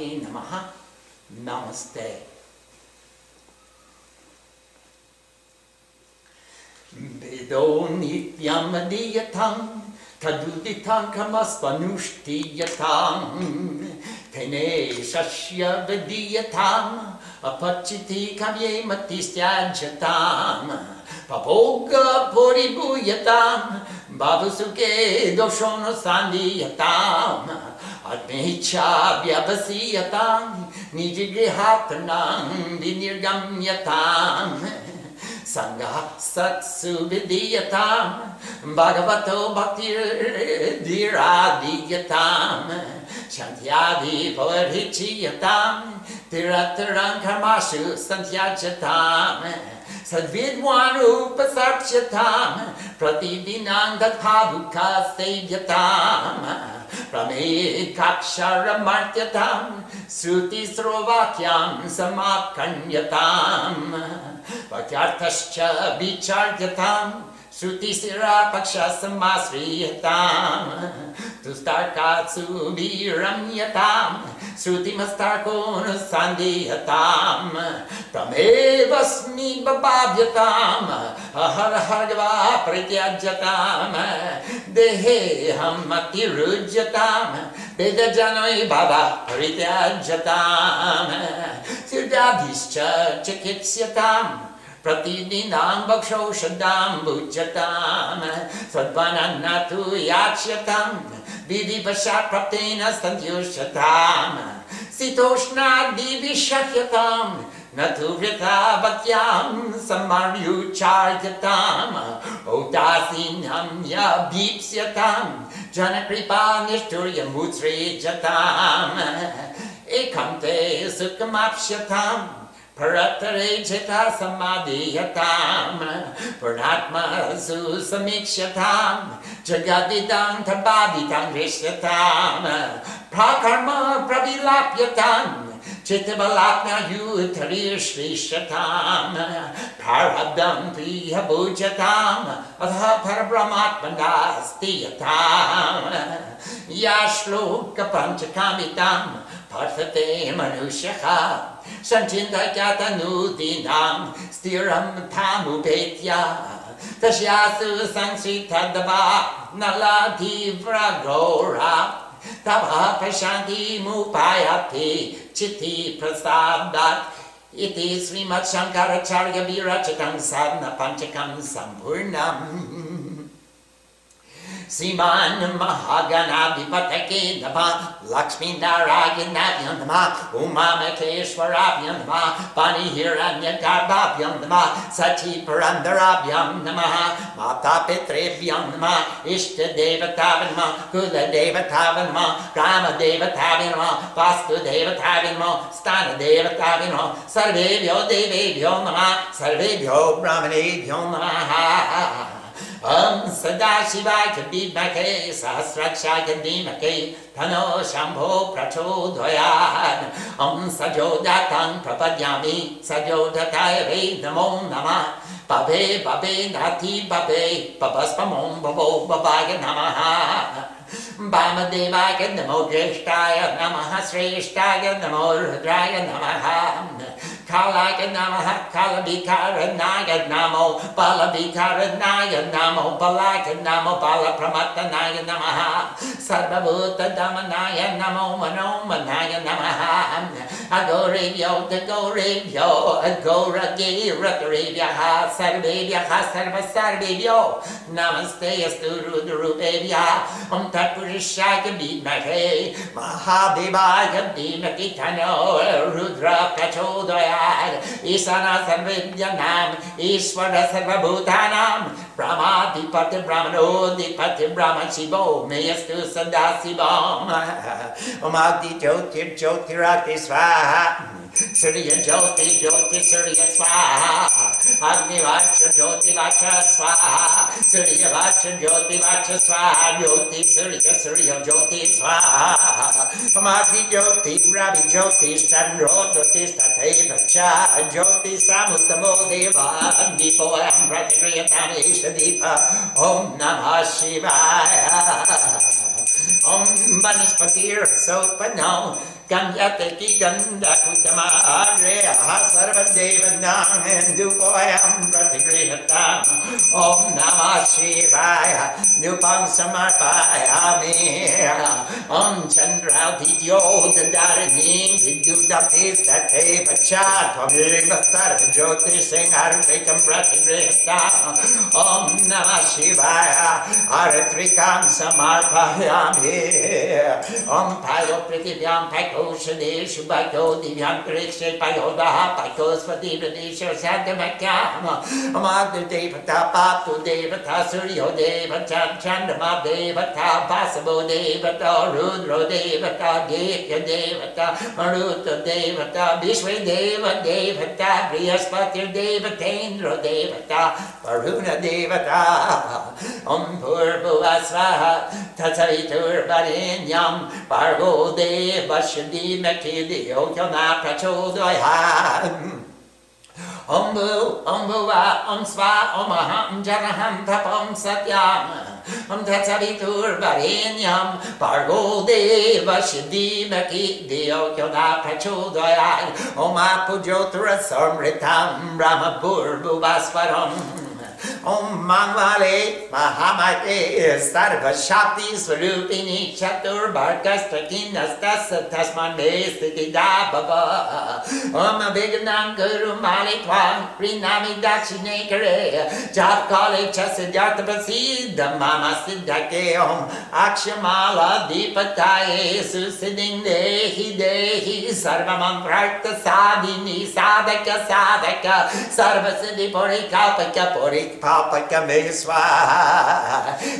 ी नमः। नमस्ते। तदुदिथमस्वनुष्ठीयतां शीयताम् अपच्यै मति स्याजतां पपोगपोरिपूयतां बाबुसुखे दोषो नीयताम् अग्निच्छा निजगृहात्मनां विनिर्गम्यतां। सङ्गः सत्सु विधीयतां भगवतो भक्तिर्धिरादीयतां। सन्ध्याधिपरिचीयतां तिरतरङ्कमाशु सन्ध्याचतां सद्विद्वानुपसर्प्यतां प्रतिदिनां प्रमेकाक्षरमर्त्यतां श्रुतिस्रोवाक्यां समाकण्यताम् वाक्यार्थश्च विचार्यताम् श्रुतिशिरापक्षसमाश्रीयतां तुस्ताकात्सुभिरम्यतां श्रुतिमस्ताकोनुसन्धीयतां तमेवस्मि बबाभ्यताम् हर हर्वा प्रत्यज्यतां देहेऽहमतिरुज्यतां भवा चिकित्स्यताम्। प्रतिदिनां भक्षौ श्रद्धां भुज्यतां सद्वनन्न तु याच्यतां न तु वृथा भक्त्यां औदासीन्यं यभीप्स्यतां जनकृपा एकं ते सुखमाप्स्यताम्। परतरेच्छता समाधीयताम् पुणात्मासु समीक्ष्यताम् जगदिदान्तबाधितां दृश्यताम् प्राकर्म प्रविलाप्यताम् चित्तबलात्मयूथरीश्लिष्यतां प्रारब्धं प्रिय भोजताम् अथ परब्रह्मात्मनास्ति या पठते मनुष्यः। Sanchintayatanutinam Stiram Tamupetya Tashyasu Sanchitadava Naladivra Tava Pashanti Mupayati Chitti Prasadat Iti Srimad Shankaracharya Virachatam Sadhana Panchakam Sampurnam Siman Mahaganadipatake Nama Lakshmi Narayana Nama Umamakeshwarabhyam Nama Panihiranya Garbhabhyam Nama Sati Purandarabhyam Nama Mata Pitrebhyam Nama Ishta Devatavan Nama Kula Devatavan Nama Rama Devatavan Nama Vastu Devatavan Nama Stana Devatavan Nama Sarvebhyo Devebhyo Nama Sarvebhyo Brahmanebhyo Nama ॐ सदाशिवाय दीमखे सहस्राक्षाज दीमखे धनो शम्भो प्रचोदयान् ॐ सजोदातान् प्रपद्यामि सजोदताय वै नमो नमः। पभे पभे नाति पभे पपस्पमों भवो बवाय नमः। वामदेवाय नमो ज्येष्ठाय नमः श्रेष्ठाय नमो रुद्राय नमः। Kalaya Namaha Kalabhikaranaya Namo Balabhikaranaya Namo Balaka Namo Balapramatanaya Namaha Sarvabhuta Damanaya Namo Manomanaya Namaha Agorevyo Dagorevyo Agora Girakarivyah Sarvevyaha Sarva Sarvevyo Namaste Astu Rudrupevya Om Tat Purishaya Bhimake Mahabhivaya Bhimaki Tano Rudra Kachodaya Ishan सर्वे ईश्वर सर्वभूतानां ब्रह्माधिपति ब्रह्मणोधिपति ब्रह्म शिवो मेयस्तु सदा शिवचोतिर्चतिराति स्वाहा। Surya Jyoti Jyoti Surya Swaha Agni Vacha Jyoti Vacha Swaha Surya Vacha Jyoti Vacha Swaha Jyoti Surya Surya Jyoti Swaha Amagni Jyoti Ravi Jyoti Chandro Jyoti State Vacha Jyoti Samustamo Deva Dipo Amrajriyatani Ishadipa Om Namah Shivaya. Om Vanaspatir Sopano Ganyateki Gandakutama Agreya Sarvadevanam Hindupoyam Pratigrahatam Om Namah Shivaya Nupam Samarpayami Om Chandraudityo Dadarini Vidyudapti Sate Pachat Tvamiva Sarva Jyoti Singharupikam Pratigrahatam Om Namah Shivaya Aratrikam Samarpayami. Om Payo Prithivyam Paiko Oceanishu Bhakyo Divyankarikshe Payoda Bhakyo Swadivadisha Santamakama Amagda Devata Patu Devata Suryo Devata Chandama Devata Vasabo Devata Rudro Devata Gekya Devata Maruta Devata Vishwe Deva Devata Om Purva Svaha Tatsavitur Varenyam Pargo Deva Shadi Makidi Yogyana Prachodayam Om Bu, Om Buva, Om Sva, Om Aham Janaham Tapam Satyam Om Tatsavitur Varenyam Pargo Deva Shadi Makidi Yogyana Prachodayam Om Apujotra Samritam Brahma ओम मांगवाले महामते सर्वशाप्ति स्वरूपिणी चतुर्भर्गस्थिति स्थितिदा भव ओम विघ्नां गुरु माले प्रीणामि दक्षिणे करे च सिद्धार्थ प्रसीद मम सिद्धके ओम अक्षमाला दीपताये सुसिद्धिं देहि देहि सर्वमं साधक साधक सर्वसिद्धि Siddhi Porikapaka Porik Papaka Meswa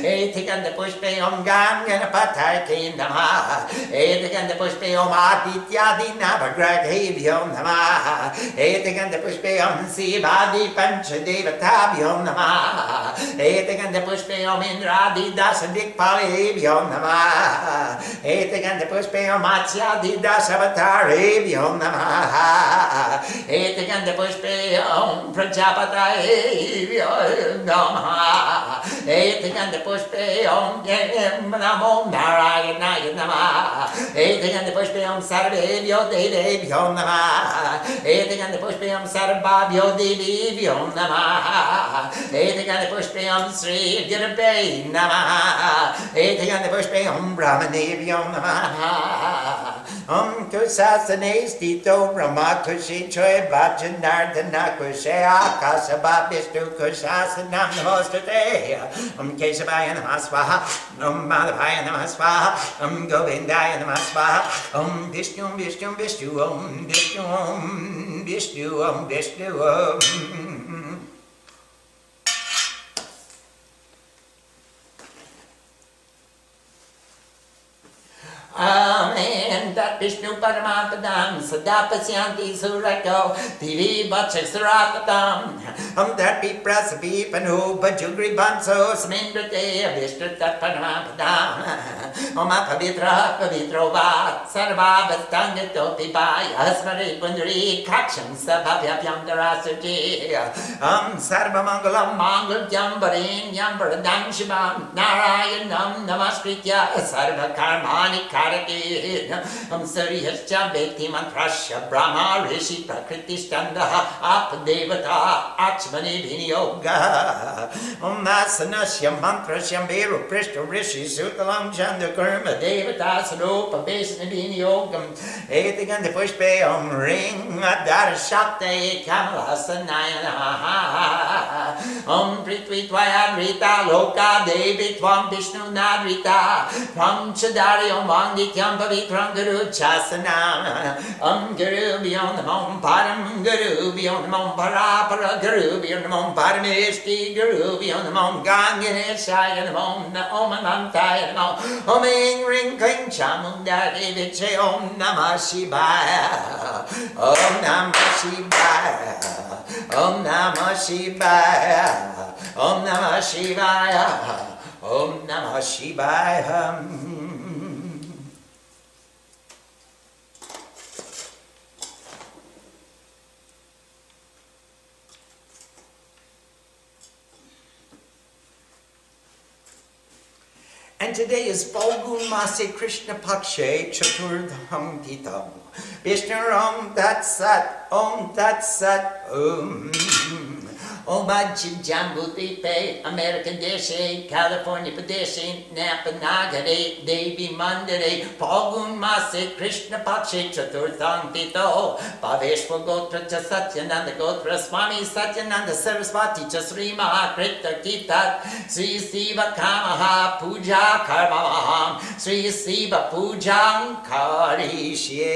Etikanda Pushpe Om Gangana Pataki Nama Etikanda Pushpe Om Aditya Dinavagraghevyom Nama Etikanda Pushpe Om Sivadi Panchadevatabhyom Nama Etikanda Pushpe Om Indradi Dasadikpalevyom Nama Etikanda Pushpe Om Achyadi Dasavatarevyom Nama Etikanda Pushpe Om Prajapatayevyom Namaha Etikanda Pushpe Om Namo Narayana Namaha Etikanda Pushpe Om Sarvevyo Devevyo Namaha Etikanda Pushpe Om Sarvabhyo Devevyo Namaha Etikanda Pushpe Om Sri Girbe Namaha Etikanda Pushpe Om Om Kusasane Stito Brahma Kushi Choy Vajanardana Kushe Akasabha Vishnu Kusasanam Namostate Om Keshavaya Namah Swaha Om Madhavaya Namah Swaha Om Govindaya Namah Swaha Om Vishnu Vishnu Vishnu Om Vishnu Om Vishnu Om Vishnu Om Vishnu परमापदाम सदा पश्यन्ति सुरको दिवि वक्षरापदाम हम धरती प्रसवीपनो बजुग्री बंसो स्मिन्द्रते अभिष्ट परमापदाम मम पवित्र पवित्रो वात् सर्वावस्थाङ्गतोऽपि पाय स्मरे पुञ्जरी खाक्षं सभाभ्याभ्यां दरासुचे हम सर्वमङ्गलं माङ्गल्यं वरेण्यं वरदां शिवां नारायणं नमस्कृत्य सर्वकर्माणि कारके कारकेन Yambaradam Shivam Narayanam Namaskritya Sarva Karmani Karake Om Sarihascha Bhekti Mantrasya Brahma Rishi Prakriti Standaha Apadevata Achmani Vinyoga. Om Nasanasya Mantrasya Beru Prishta Rishi Sutalam Chanda Kurma Devata Sarupa Besana Vinyogam Etiganda Pushpe Om Ring Adara Shakti Chasana Om Guru Beyond the Mom Param Guru Beyond the Mom Parapara Guru Beyond the Mom Paramishti Guru Beyond the Mom Ganganeshaya the Mom Om Anantaya the Mom Om Ing Ring Kling Chamunda David Che Om Namah Shivaya. Om Namah Om Namah Om Namah Om And today is Falgun Mase Krishna Pakshe Chaturdham. Vishnu Om Tat Sat Om Tat Sat Om. Oh, Omachi Jambudipe, American Deshe, eh? California Padeshe, eh? Napa Nagare, Devi Mandare, Pagun Mase, Krishna Pakshe, Chaturthang Tito, Bhaveshwa Gotra Satyananda Gotra, Swami Satyananda Saraswati Cha Sri Mahakrita Kita, Sri Siva Kamaha Puja Karmamaham, Sri Siva Pujang Karishye.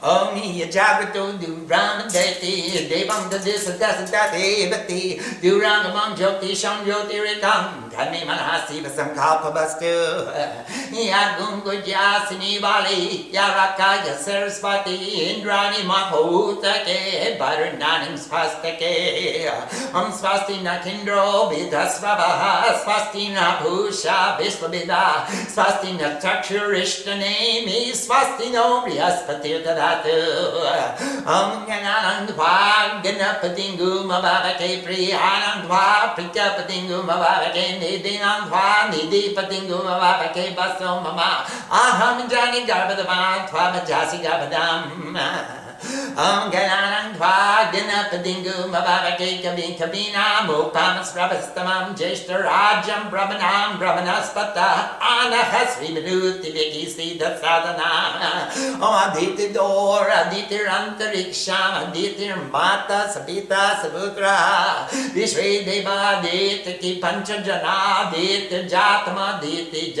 Om Jagato Duram Deti Devam Dadisa Dasadati Bati Durangamam Joti Sham Joti Rikam धमे मनः शिवसङ्घापवस्तु या गुङ्गुज्यासिनी बाली, या वाक्काय सरस्वती इन्द्राणि महूतके वरुणानिं स्वस्तके हम स्वस्ति न किंद्रो विधस्वभः स्वस्ति न भूषा विश्वविदा स्वस्ति न चक्षुरिष्ट चक्षुरिष्टनेमि स्वस्ति नो बृहस्पतिर्दधातु ॐ ज्ञानानन्द्वा गणपतिङ्गुमभावके प्रियानन्द्वा प्रजापतिङ्गुमभावके Pritapatingu Mabhavake Nidinand Bhag Nidipatingu Mabhavake Baso Mama Aham Jani Garbhadavan Tvamajasi Garbhadam Om Gananand Bhag Ganapatingu Mabhavake Kabin Kabina Mupamas Rabastamam Jeshta Rajam Brahmanam Brahmanaspata Anahasri Manuti Viki Siddha Sadhana. Om Aditi Dor Aditi Mata Sapita Sabutra Vishwe Deva Aditi Ki Panchajana Aditi Jatama Aditi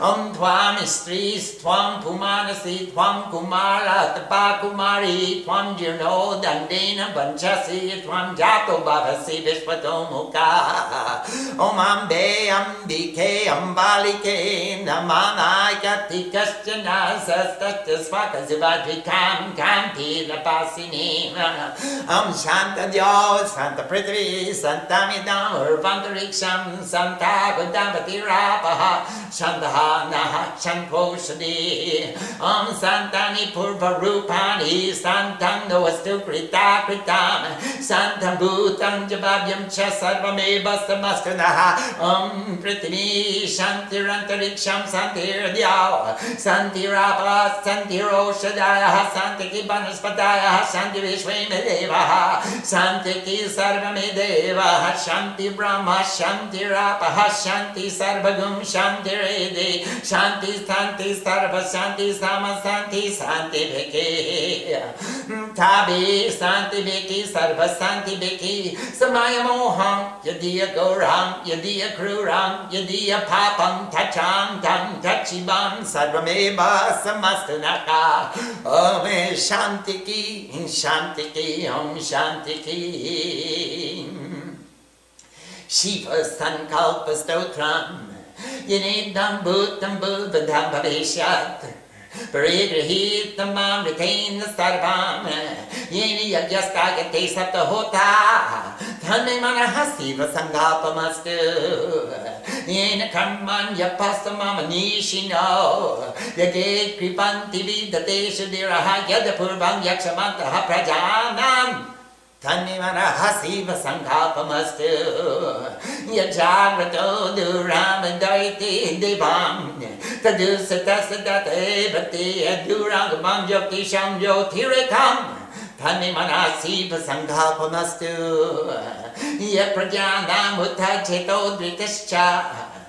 Om Tvam Stris Tvam Pumanasi Kumara Tapa Kumari Tvam Jirno Dandena Banchasi Tvam Jato Bhavasi Vishwato Mukha Om Ambe Ambike Ambalike Namanayati Kaschana Sastacha Swaka Zivadvikam Kampi Lapasini Om Shanta Dio Santa Prithvi Santa Midam रूपाणि सान्थं न वस्तु कृता कृतां सान्थभूतं च भाव्यं च सर्वमे वस्तुनः ॐ पृथिवी शन्तिरन्तरिक्षं सन्ति द्याव सन्ति व्रापासन्ति रोषदायः सन्तिति वनस्पतायः शान्ति विश्वे मे देवाः शान्ति सर्वमे देवाः शान्ति ब्रह्म शान्तिरापः शान्ति सर्वगुं शान्ति मे दे शान्ति शान्ति सर्व शान्ति साम सन्ति शान्ति Shanti Shanti Shanti Sarva Shanti Tabi Santi Viki Sarva Santi Viki Samaya Moham Yadiya Goram Yadiya Kruram Yadiya Papam Tacham Tam Tachivam Sarvameva Samastanaka Om Shanti Ki Shanti Ki Om Shanti Ki Shiva Sankalpa Stotram Yanidam Bhutam Bhuvadam Bhavishyat Parigrahitam retain the sarvam Yeni Yagyaskagate Sapta धन्यमनः सीमसङ्घापमस्तु यजाव्रतो द्युरामदैते दिवां। तद्वती यदुरां ज्योतिषां ज्योतिवृथां धन्यमनसीव संघापमस्तु इय प्रजानां चितो द्वितिश्च।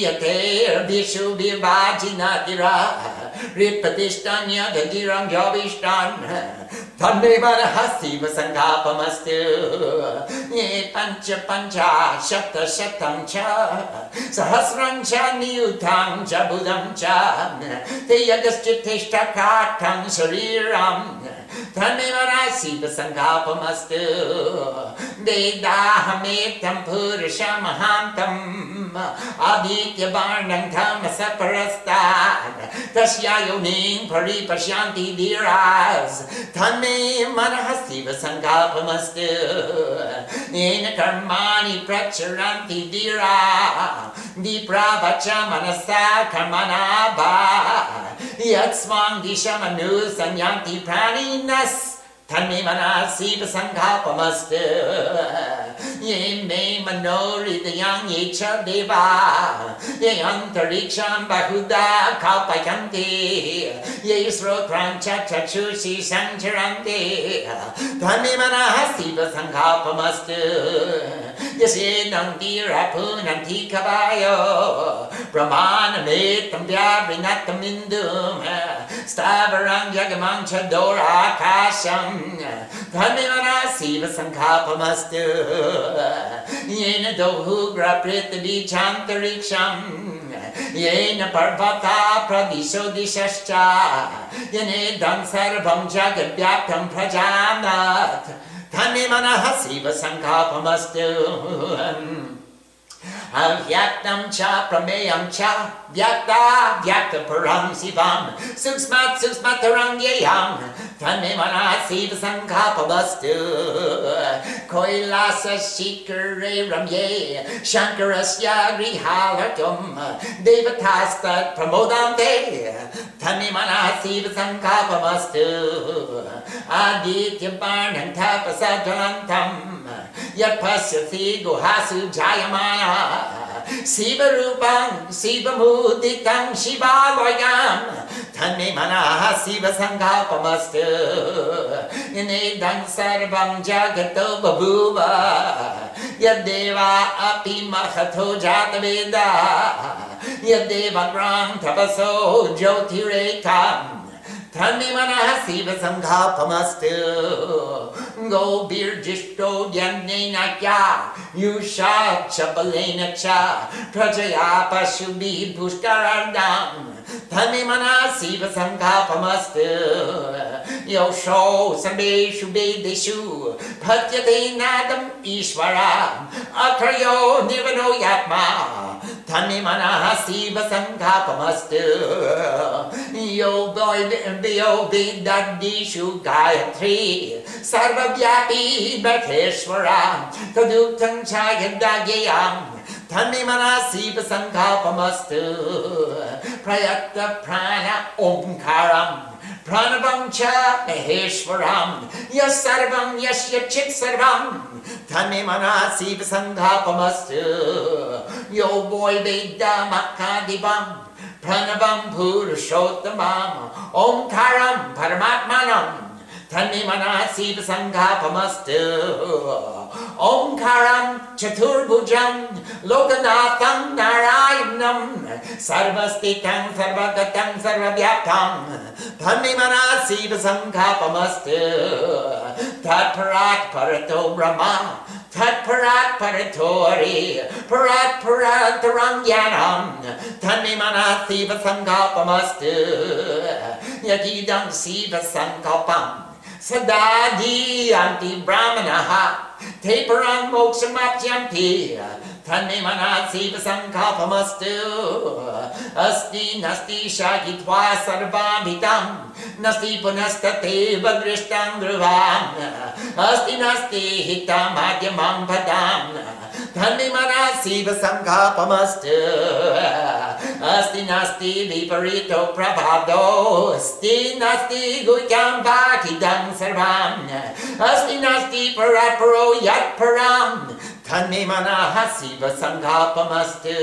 Yate Vishubhivajina Gira Ritpatishtan Yadagiram Yavishtan Tandevaraha Siva Sankhapamastu Ye Pancha Pancha Shata Shatam Cha Sahasran Cha Niyutam Cha Budam Cha Te Yagastya Teshta Katam Shariram ैव सङ्गापमस्तु वेदाहमेत्यं पशन्तम् आधित्य तस्या योनिं फलि पश्यान्ति दीरास् धर्मे मनः शिव सङ्गापमस्त् येन कर्माणि प्रचुरन्ति धीरा। दीप्रा मनसा मनस्सा कर्म यस्मां दिशमन्संयान्ति प्राणि Tanme Manasi Sankalpamastu Ye me manori the young Yecha Deva Ye Antariksham Bahuda Kalpayanti Ye Srotram Chachachushi Sancharanti Tanme Manasi Sankalpamastu Yasinam Dirapunanti Kavayo Brahmanamitam Vyavinatam Indum Stavarang Yagamang Chadora Akasham Yena Dohugra Prithvi Chantariksham Yena Parvata Pravisho Dishascha Yenedam Sarvam Jagadyaptam Prajanat Tanimana Siva Sankalpamastu Avyaktam cha prameyam cha vyakta vyakta param sivam suksmat suksmataram yayam tanme manasiva sankalpavastu koilasa shikare ramye shankarasya grihalatum devatastat pramodante tanme manasiva sankalpavastu aditya parnam tapasadrantam yat pasyati guhasu jayamana Siva Rupam, Siva Muditam, Shiva Loyam, Tanme Manaha Siva Sankalpamastu, Inedam Sarvam Jagato Babuva, Yadeva Api Mahato Jataveda, Yadeva Gram Tapaso Jyotirekam, Tanimana Siva Sankalpamastu Go Bir Jishto Dhyamnena Kya Pushkarardam Tanimana Siva Sankalpamastu Yosho Sambe Shubhe Deshu Patyate Nadam Ishvara Akrayo Nirvano Yatma Tanimana Siva Sankalpamastu Yo Tanimana Siva Sankalpamastu Prayakta Prana Omkaram Pranavam cha Maheshwaram Yas sarvam yasya chit sarvam Tanimana Siva Sankalpamastu Yo boy Veda Makadivam Pranavam Purushottamam Omkaram Paramatmanam Tanimana Siva Sankalpamastu Omkaram Chaturbhujam Lokanatham Narayanam Sarvastitam Sarvagatam Sarvavyaptam Tanimana Siva Sankalpamastu Tatparat Parato Brahma Tat parat paratori, parat parat tarangyanam, tanimana siva sankalpamastu, yagidam siva sankalpam, sadadi anti brahmanaha, taparam moksamapyanti, tanimana siva sankalpamastu, asti nasti shagitva sarvabhitam, nasti punastate vadrishtam dhruvam, asti nasti hitam adhyamam padam, tanimana siva sankalpamastu, asti nasti viparito prabhado, asti nasti gutyam bhakidam sarvam, asti nasti paraparo yat param, tanimana siva sankalpamastu.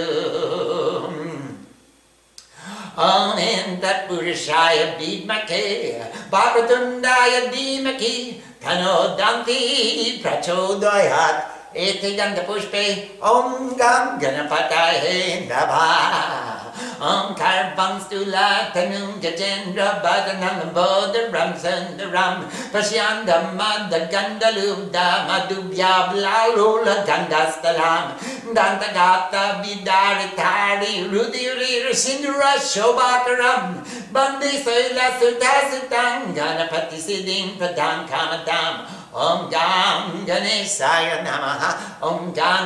Ananda Purushaya Bhimake Bharatundaya Dhimaki Tano Danti Prachodayat Eti Ganda Pushpe Om Gam Ganapataye Nabha Omkar Bangstula Tanum Gajendra Badanam Bodharam Sundaram Pashyandam Madha Gandalubda Madhubya Blalula Gandastalam Dantagata Vidaritari Rudiri Sindura Shobakaram Bandi Soila Sutasutang Ganapati Siddhim Kamadam ॐ गां जनेशाय नमः। ॐ गां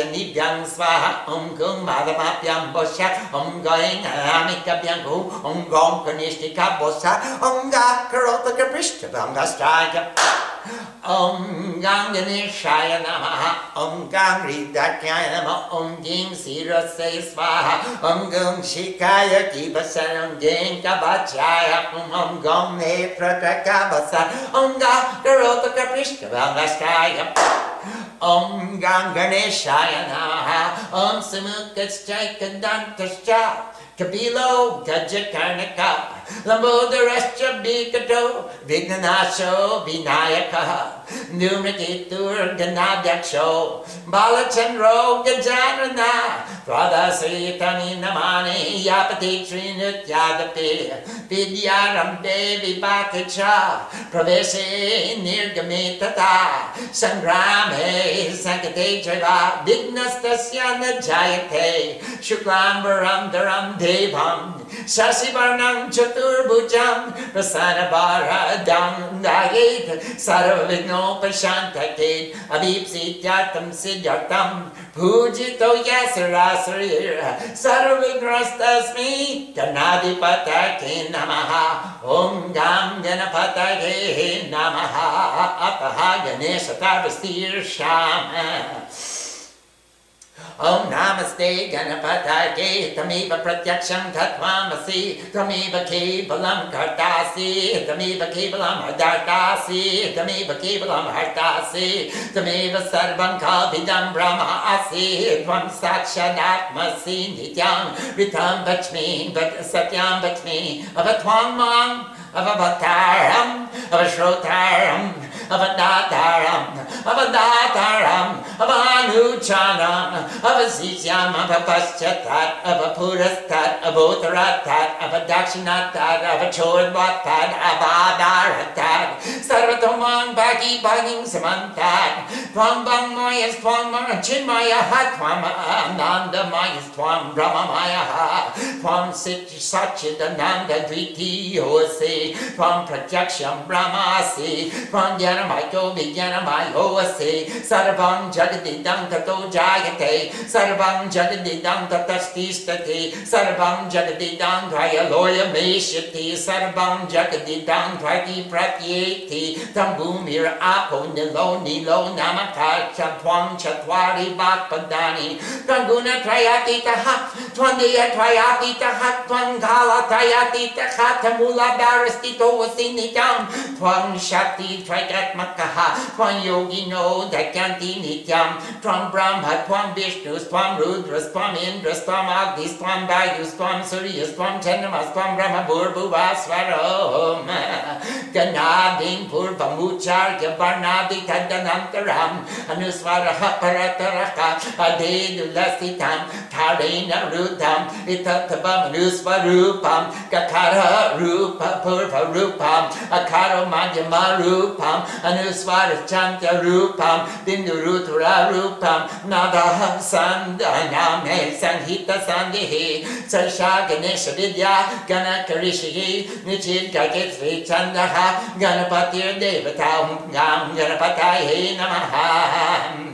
अङ्गीभ्यां स्वाहा। ॐ गौ बाधमाभ्यां बोष ओं गौ। ॐ गौं कनिष्ठिका ओङ्गाक्रोतकपृष्ठभङ्गाय ॐ गां जनेशाय नमः। ॐ गां हृदाख्याय नमः। ॐ जीं शिरोस्य स्वाहा। ॐ गं शिखाय किबशरं गीं कवचाय। ॐ गौं जीवसे Prataka Om Ga Garota Kaprishka Vangaskaya Om Gang Ganeshaya Namaha Om Samukachai Kadantascha Kapilo Gajakarnaka Lambodarascha Bikato Vignanasho Vinayaka Numrakitur Ganadyaksho Balachandro Gajanana Pradasritani Namani Yapati Trinutyadapi Vidyaram Devi Bakacha Pravese Nirgamitata Sangrame Sankate Java Vignastasya Najayate Shuklambaram Dharam Devam शशिवर्णं चतुर्भुजं पाजां दायेत् सर्वविघोपशान्तखे अवीप्सिद्धम् भूजितो य सुरा सुरीर सर्वग्रस्तस्मि जनाधिपतके नमः। ॐ गां जनपतये नमः। अपहा गणेशता विस्तीर्ष्यामः Om Namaste Ganapatake Tamiva Pratyaksham Tattvamasi Tamiva Kevalam Kartasi Tamiva Kevalam Hadartasi Tamiva Kevalam Hartasi Tamiva Sarvam Kalvidam Brahma Asi Tvam Sakshanatmasi Nityam Ritam Bachmi Satyam Bachmi Avatwam Mam Avavataram Avashrotaram Avadataram Avadataram Avanuchanam Avasisyam Avapaschatat Avapurastat Avotaratat Avadakshinatat Avachodvatat Avadaratat Sarvatomang Bhagi Bhaging Samantat Tvam Bang Mayas Tvam Chinmaya Hatvam Ananda Mayas Tvam Brahma Maya Tvam Satchidananda Dviti Yose Tvam Pratyaksham Brahmasi Tvam Jnanamayo ज्ञानमयो विज्ञानमयोऽसि सर्वं जगदिदं ततो जायते। सर्वं जगदिदं ततस्तिष्ठति। सर्वं जगदिदं द्वयलोयमेष्यति सर्वं जगदिदं द्वयति प्रत्येति। तं भूमिरापो निलो नीलो नमथा त्वं चत्वारि वाक्पदानि। तं गुणत्रयातीतः त्वन्दीयत्रयातीतः त्वं कालत्रयातीतः त्वं मूलाधारस्थितोऽसि नित्यं त्वं शक्ति त्वय Trigatmakaha Twang Yogino Dakanti Nityam Twang Brahma Twang Vishnu Twang Rudras Twang Indras Twang Agnis Twang Vayus Twang Suryas Twang Chandamas Twang Brahma Bhurvuvasvarom Ganadin Purvamucharya Varnadi Tadanantaram Anusvaraha Parataraka Adedulasitam Karena Rudam Itatabam Anusvarupam Kakara Rupa Purva Rupam Akaro Madhyama Rupam Anusvara Chanta Rupam Bindurutura Rupam Nadaha Sandaname Sanhita Sandihi Sarsha Ganesha Vidya Gana Karishihi Nichid Kaket Chandaha Ganapatir Devata Gam Ganapataye Namaha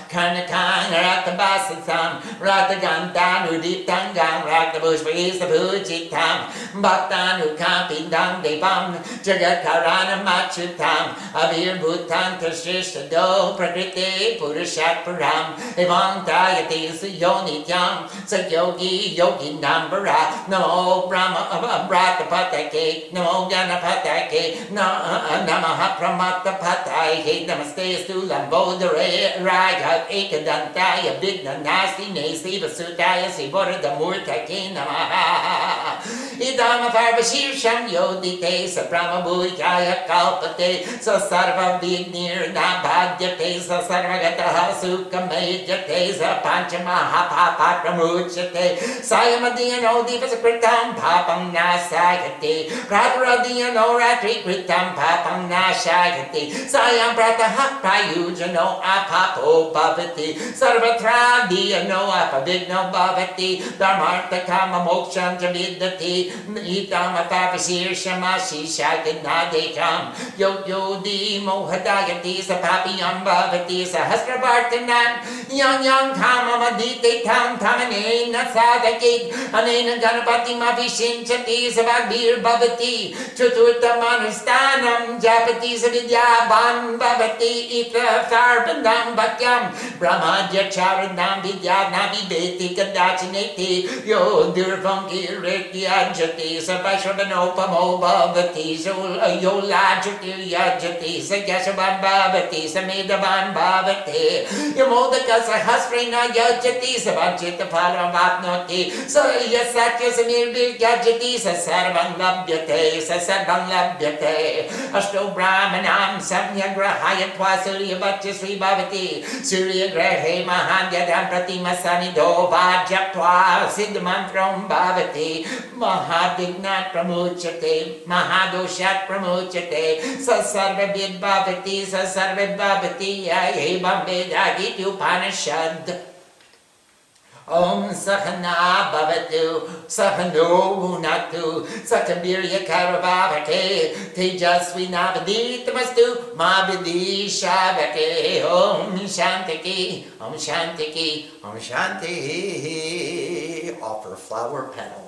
Ekadantang Chaturhastan Pasamankushadarinam Radam Chabarachang Hastir Vibranam Mushakadvacham Ratam Lambodaram Shapa Karnakang Ratabasatam Ratagandanu Diptangam Ratabushvayisapujitam Bhaktanu Kampindam Devam Jagatkarana Machutam Avirbhutan Tashrishta Prakriti Purushat Param Evantayati Yonityam Sakyogi Yogi Nambara Namo Brahma uh, uh, Bratapatake Namo Ganapatake uh, Namaha Pramatapatake Namaste Stulambodare Raga Ekadantaya Vigna Nasti Nasi Vasutaya Sivora Damurtake Namaha इदम इदामभावशीर्षं योदिते स प्रमभूयाय कल्पते स सर्वं विघ्निर्न भाग्यते स सर्वगतः सुखमयजते स पाञ्चमः पापाप्रमुच्यते सायमदीयनो दिवसकृतं पापं नाशायते प्रातुरदीयनो रात्रिकृतं पापं नाशायते सायं प्रातः प्रायुजनो अपापो भवति सर्वत्र दीयनो अपविघ्नो भवति धर्मार्थकाममोक्षं च विद्यते ीतामतापशीर्षमाशीषागन्धादेशां यौ यो मोहदायति स पापीयां भवति सहस्रवार्तनां यां यां धाममधीते थां धामनेन साधकेत्। अनेन गणपतिमपि सिञ्चति स वाग्भिर्भवति चतुर्थमनुष्ठानं जपति स विद्यावान् भवति। इतर्पदां भक्त्यां ब्रह्माद्यक्षारुणां विद्यानामि वेति कदाचिनेति। यो दुर्भङ्गिरेत्या यजति सर्वशुडनोपमो भवति यो लाजुर्यजति स यशवान् भवति स मेधवान् भवति यमोदकसहस्रेण यजति स वाञ्छितफलमाप्नोति स यस्सत्यसमीर्भिर्यजति स सर्वं लभ्यते, स सर्वं लभ्यते। अष्टौ ब्राह्मणां सम्यग्रहाय त्वा सूर्यवत्य श्री सूर्यग्रहे महान् प्रतिमसनिधो वाज्यत्वा सिद्धमन्त्रं भवति। महा महाविघ्नात् प्रमोचते महादोषात् प्रमोचते स सर्वविद्भावति स सर्वद्भावति यैवं वेदादित्युपानिषद् ॐ सहना भवतु, सहनो भुनक्तु सकवीर्यकरवावके तेजस्विनावदीतमस्तु मा विदिशावके ॐ शान्तिकि ॐ शान्तिकि ॐ शान्तिः। Offer flower petal.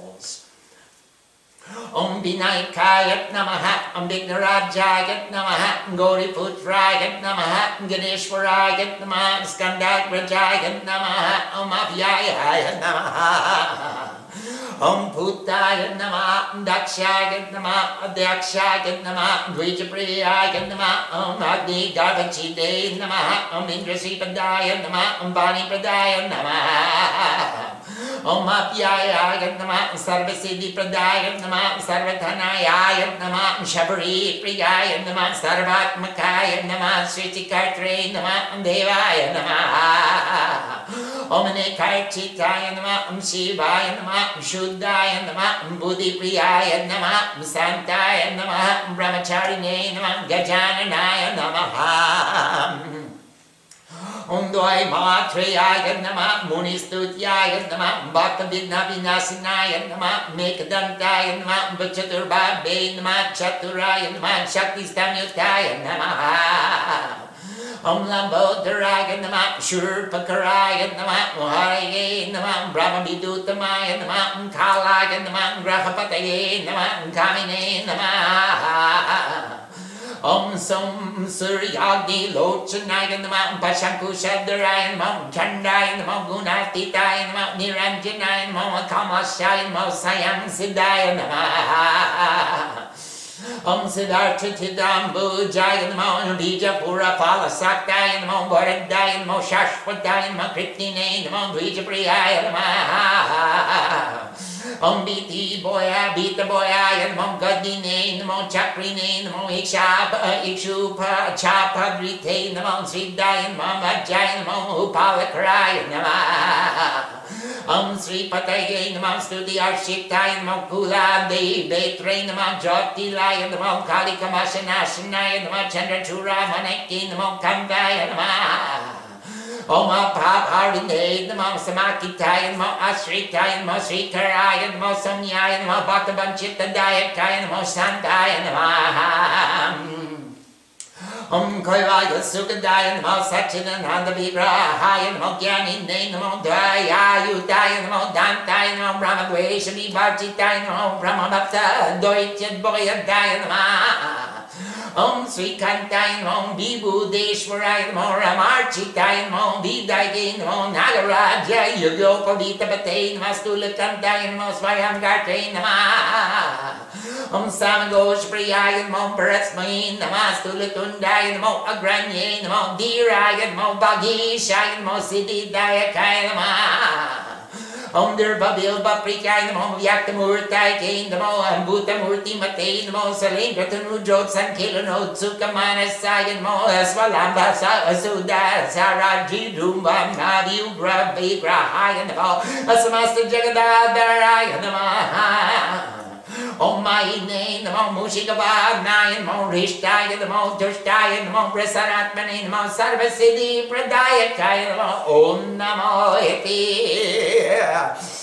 Om Vinayakayat Namaha, Om Vignarajayat Namaha, Gauri Putrayat Namaha, Ganeshwarayat Namaha, Skandagrajayat Namaha, Om Abhyayayat Namaha. Om Putaya Nama, Dakshaya Nama, Adakshaya Nama, Dvijapriyaya Nama, Om Agni Garbachide Nama, Om Indrasipadaya Nama, Om Bani Pradaya Nama. ्याय नमःप्रदाय नमः सर्वधनाय नमः शबरीप्रियाय नमः सर्वात्मकाय नमः नमः देवाय नमः ओमने काचिताय नमः शिवाय नमः शुद्धाय नमः बुद्धिप्रियाय नमः शान्ताय नमः ब्रह्मचारिणे नमः गजाननाय नमः Om Brahmacharine Nama, Dvai Matrayaya Nama, Bhakta Vidna Vinasinaya Nama, Mekadantaya Nama, Vachaturbabe Nama, Chaturaya Nama, Shakti Stamyutaya Nama. Om Lambodharaya Nama, Shurpakaraya Nama, Moharaye Nama, Brahma Vidutamaya Nama, Kalaya Nama, Grahapataye Nama, Kamine Nama. Om Som Suryagni Lochanaya Namah Pashankushadharaya Namah Chandaya Namah Gunatitaya Namah Niranjanaya Namah Kamashaya Namah Sayam Siddhaya Namah Om Siddhartha Chidambu Jaya Namo Bija Pura Phala Saktaya Namo Varadaya Namo Shashvataya Namo Kritine Namo Dvija Priyaya Namo Om Biti Boya ah, Bita Boya ah, Namo Gadine Namo Chakrine Namo Ikshapa Ikshupa Chapa Grite Namo Siddhaya Namo Vajjaya Namo Upalakaraya Namo Om Sri Pataye Namam Studi Arshitaya Namam Kula Devi Betre Namam Jyotilaya Namam Kali Kamashanashanaya Namam Chandra Chura Maneki Namam Kambaya Namam Om Apaparinde Namam Samakitaya Namam Ashritaya Namam Srikaraya Namam Samyaya Namam Bhaktavanchitadaya Kaya Namam Santaya Namam Om Kaivaya Sukadaya Namo Satchidananda Vigrahaya Namo Gyanine Namo Daya Yudaya Namo Dantaya Namo Brahma Dvesha Vibhajitaya Namo Brahma Bhakta Doitya Boyadaya Namo Om Sri Kantai Namo Vibhudeshwarai Namo Ramarchitai Namo Vidai Namo Nagaraja Yugopavita Bate Namo Stulakantai Namo Swayam Garte Namo Om Samagosh Priyaya Namo Parasmai Namo Stulatundaya Namo Agranye Namo Dhiraya Namo Bhagishaya Namo Siddhidayakaya Namo Om Durbabil Baprikay Namo Yaktamurtai Kain Namo Ambuta Murti Mate Namo Salindra Tanu Jot Sankila No Tsukamana Sayan Namo Aswalamba Sa Asuda Saraji Dumba Navi Ugra Vigra Hayan Namo Asamasta Jagadadharaya Namo Om Mahine Namo Mushikavagnaye Namo Rishtaya Namo Tushtaya Namo Prasanatmane Namo Sarvasiddhi Pradayakaya Namo Om Namo Iti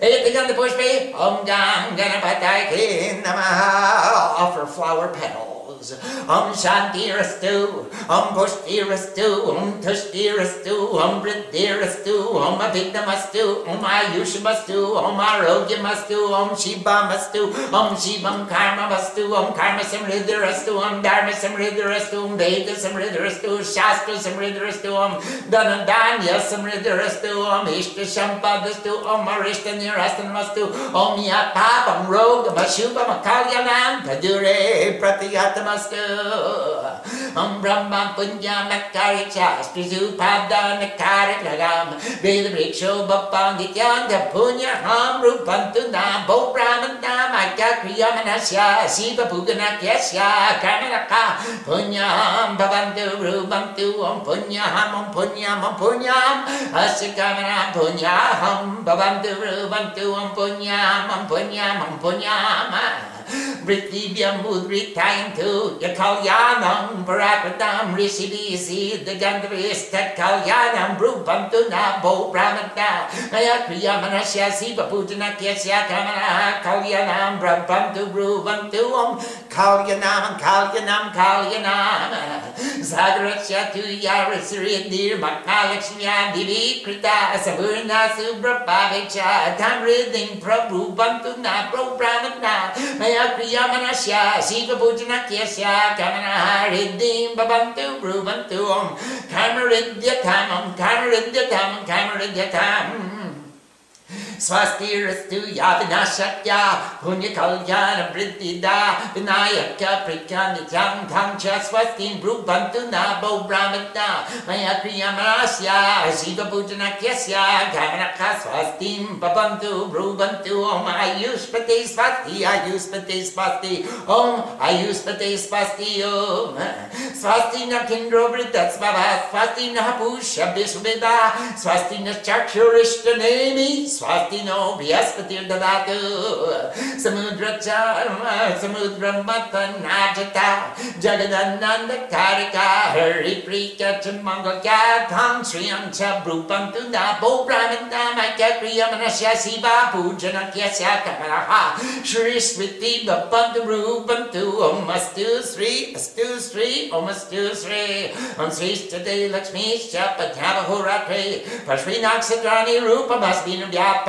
On the push me? Om Gam Ganapataya Namaha. Offer flower petals. Om Shantirastu, Om Pushtirastu, Om Tushtirastu, Om Bridirastu, Om Avidamastu, Om Ayushamastu, Om Arogyamastu, Om Shivamastu, Om Shivam Karmamastu, Om Karma Om Dharma Om Veda Samridhirastu, Om Dhanadanya Om Ishta Om Arishta Om Yatapam Rogam Ashubam Kalyanam Padure Pratiyatama Namastu. Om Brahma Punya Makari Chastri Zupada Nakari Lagam Veda Vriksho Bapangityan Punya Ham Rupantu Nam Bo Brahman Nam Akya Kriyamanasya Siva Puganakyasya Kamanaka. Punya Ham Bhavantu Rubantu Om Punya Ham Om Punya Britivyam Udritain tu Yakalyanam Parapatam Rishidisi the Kalyanam Brubantu Nabo Brahmata Maya Kriyamanasya Siva Pujana Kyasya Kamana Kalyanam Brahmantu Brubantu Om Kalyanam Kalyanam Kalyanam Zagarasya tu Yarasiridir Makalakshmiya Divi Krita Saburna Subrapavicha Tamriding Prabhu Bantu Na Brahmata Maya Kriyamanasya Siva Pujanakyasya Kamana Riddhim Babantu Brubantu Om. Kamaridyatam स्वस्तिरस्तु या विनाशक्या पुण्यकल्याणवृद्धिदा विनायक्य प्रख्यानित्यां धां च स्वस्तिं ब्रुवन्तु न मया स्वस्तिं ब्रुवन्तु ॐ आयुष्पते स्वस्ति आयुष्पते स्वस्ति ॐ आयुष्पते स्वस्ति ॐ स्वस्ति न किन्द्रो वृद्धस्वः स्वस्ति नः पूष्यभ्यसुभेदा स्वस्ति न चक्षुरिष्टनेमि स्वस्ति Swasti Dino Bhyaspati Dadatu Samudracha Samudra Matanajata Jagadananda Karika Hari Prika Chamangaka Tam Sriyam Cha Brupantu Nabo Brahmanda Maika Kriyamanasya Siva Pujana Kyasya Kamaraha Shri Smriti Babantu Rubantu Om Astu Sri Astu Sri Om Astu Sri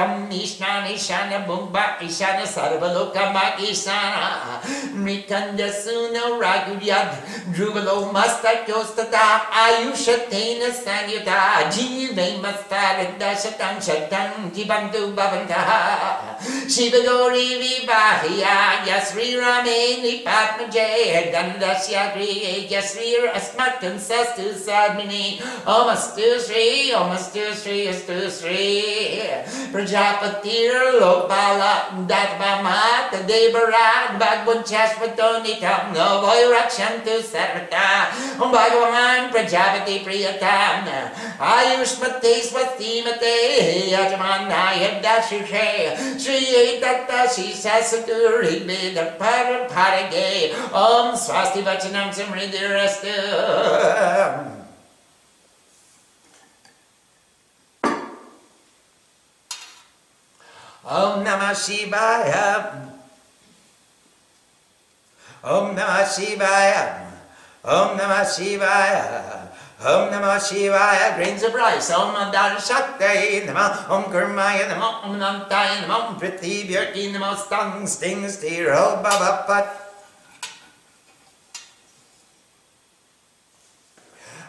Om Sri Stade Lakshmi Shapadhavahoratri Pashri Naksadrani Rupa Masvinu Vyapam Ishna Ishana Bumba Ishana Sarvalokama Ishana Mritanda Suna Ragudyad Druvalo Masta Kyostata Ayushatena Sanyata Jive Mastarada Shatan Shatan Jibantu Bhavanta Shiva Gori Vivahya Yasri Dapatir, Lopala, Datbama, Tadebara, Bhagwan Chashvatoni Tam, Novoy Rakshantu sarta Bhagavan Prajapati Priyatam, Ayushmate Swatimate, Yajamanaya Dashuhe, Shri Tata Shisha the Veda Paraparage, Om Swasti Vachanam Samridirastu. Om Namah Shivaya. Om Namah Shivaya. Om Namah Shivaya. Om Namah Shivaya, grains of rice. Om Adar Shakti Namah. Om Karmaya Namah. Om Nantaya Namah. Om Prithvi Bhyarti Namah. Stang Sting Ho Baba Pat.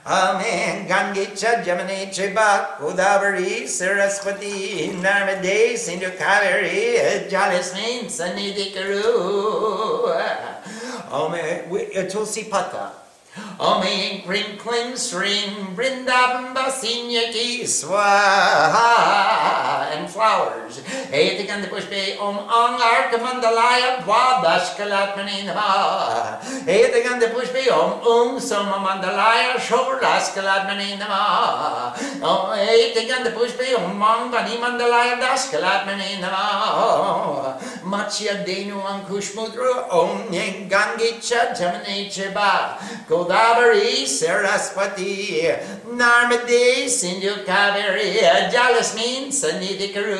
Amen. Gangicha, Jamani, Chiba, Godavari, Saraswati, Narmade, Sindhu Kaveri, Jalasmin, Sanidhi Karu. Amen. Uh, Tulsi Pata. Om Krim Klim Sring Vrindavan Basinyaki Swaha powers. Etikant pushpe om angarka mandalaya dvadaskalatmani nama. Etikant pushpe om um ung soma mandalaya shoraskalatmani nama. Etikant pushpe om mangani mandalaya daskalatmani nama. Matsya denu ankush mudra om nyeng gangicha jamane cheba. Godavari Saraswati Narmade Sindhu Kaveri Jalasmin Sanidhi Karu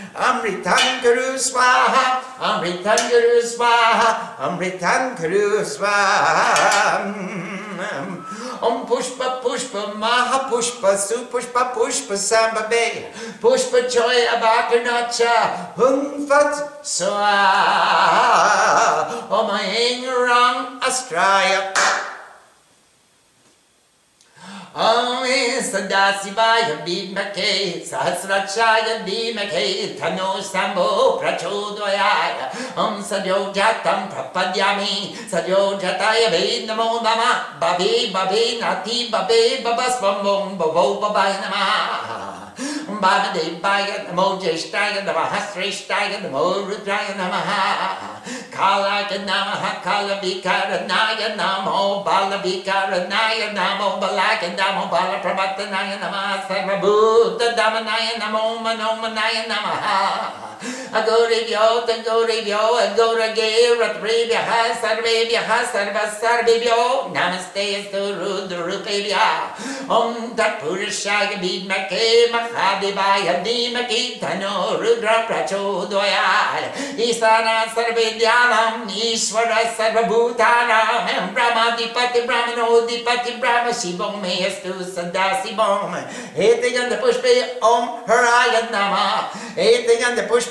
Amritan Guru Swaha, Amritan Guru Swaha, Amritan Guru Swaha. Om Pushpa Pushpa Maha Pushpa Supushpa Pushpa Sambabe Pushpa Joy Abakanacha Hung Fat Swa Om Ahing Rang Astraya ॐ सदाशिवाय भीमखे सहस्रक्षाय धीमखे धनो शम्भो प्रचोदयाय। ॐ सजोजातं प्रपद्यामि सजोजताय भै नमो नमः। बभे बभे नाति बभे, बभस्वं बभौ, बभाय नमः। Bhavadevaya Namo Jeshtaya Namaha Sreshtaya Namo Rudraya Namaha. Kalaya Namaha Kalavikaranaya Namo Balavikaranaya Namo Balaka Namo Balaprabatanaya Namaha. Sarvabhuta Damanaya Namo Manomanaya Namaha أقربيو تقربيو أقربيو رتربيها سربيها سرب سربيو نمستي استرود ربيا أم تبورشا بيد مكي مخادي بايا دي مكي تنو رودرا प्रचोदयाय Ishana सर्वेद्यानाम् ईश्वर सर्वभूतानां ब्रह्माधिपति ब्रह्मणोधिपति ब्रह्म शिवं मे अस्तु सदा शिवम् एते गन्धपुष्पे ॐ हराय नमः एते गन्धपुष्प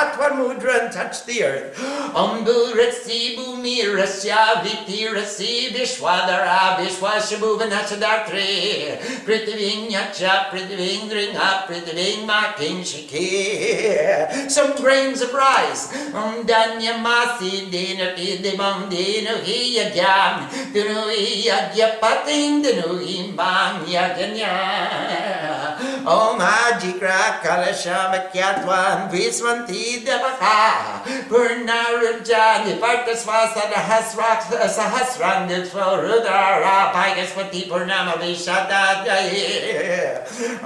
Tatwan Mudra and touch the earth. Ombu Ratsi Bhumi Rasya Viti Rasi Vishwadara Vishwashabhu Vanachadatri Prithiving Yacha Prithiving Dringa Prithiving Makin Shiki Some grains of rice. Um, Om Danya Masi Dinati Dimam Dinuhi Yajam Dinuhi Yajya Patin Dinuhi Mam Yaganya. ॐ हाजिग्राकलशामख्यात्वान्विस्वन्ति देवः पुण्यरुजानि पट्टश्वासनः सहस्राङ्गस्वरुदाराभागस्वति पूर्णमभिषदादये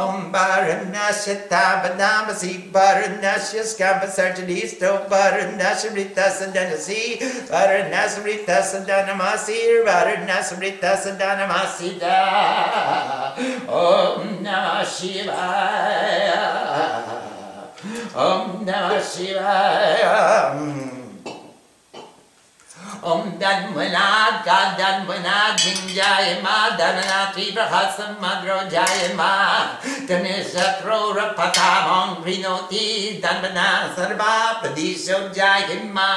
ॐ वारुण्यस्य तापदामसि वारुण्यस्य स्कम्बसर्जनीस्तो वारुण्यस्मृतसन्दनसि वारुण्यस्मृतसन्दनमासिर्वारुण्यस्मृतसन्दनमासिदा ॐ नमः し女はしわ」ओम धन्मनाथ का धन्मनाथ झिंजाय मा, धननाथी प्रहस मद्रो जाय मा। तने शत्रुर पथामं विनोति धन्मना सर्वापदिशो जाय मा।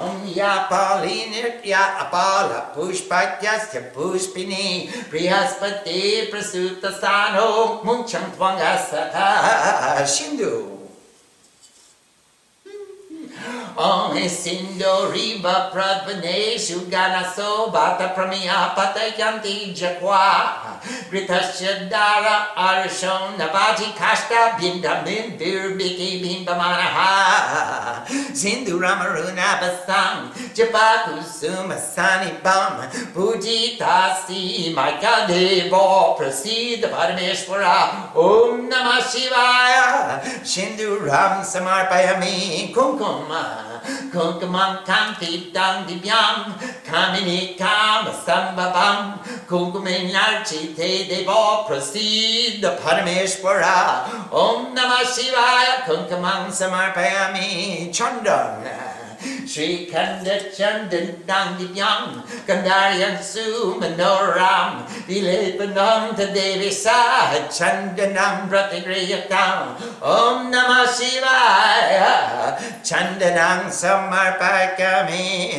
ओम या पाली नृत्या, अपाल पुष्पत्यस्य पुष्पिनी, बृहस्पति प्रसूत स्थानो मुञ्चं त्वङ्गसः Sindhu. Om Sindoriva Pradvaneshu Ganaso Bata Pramya Patayanti Jakwa. Ritasya Dara Arshon Navati Kashta Binda Bindir Biki Bimbamanaha Sindhu Ramaruna Basam Japaku Sumasani Bam. Pujitasi Maika Devo Prasida Parameshwara. Om Namah Shivaya. Sindhu Ram Samarpayami Kumkum Kunkumam Kanti Dam Dibyam Kamini Kama Sambhavam Kunkuminyarchi Te Devo Prasida Parameshwara. Om Namah Shivaya Kunkumam Samarpayami Chandan Sri Kanda Chandan Dandivyam Kandaryan Su Manoram Vilepanam Tadevi Sa Chandanam Pratigriyatam Om Namah Shivaya Chandanam Samarpakami.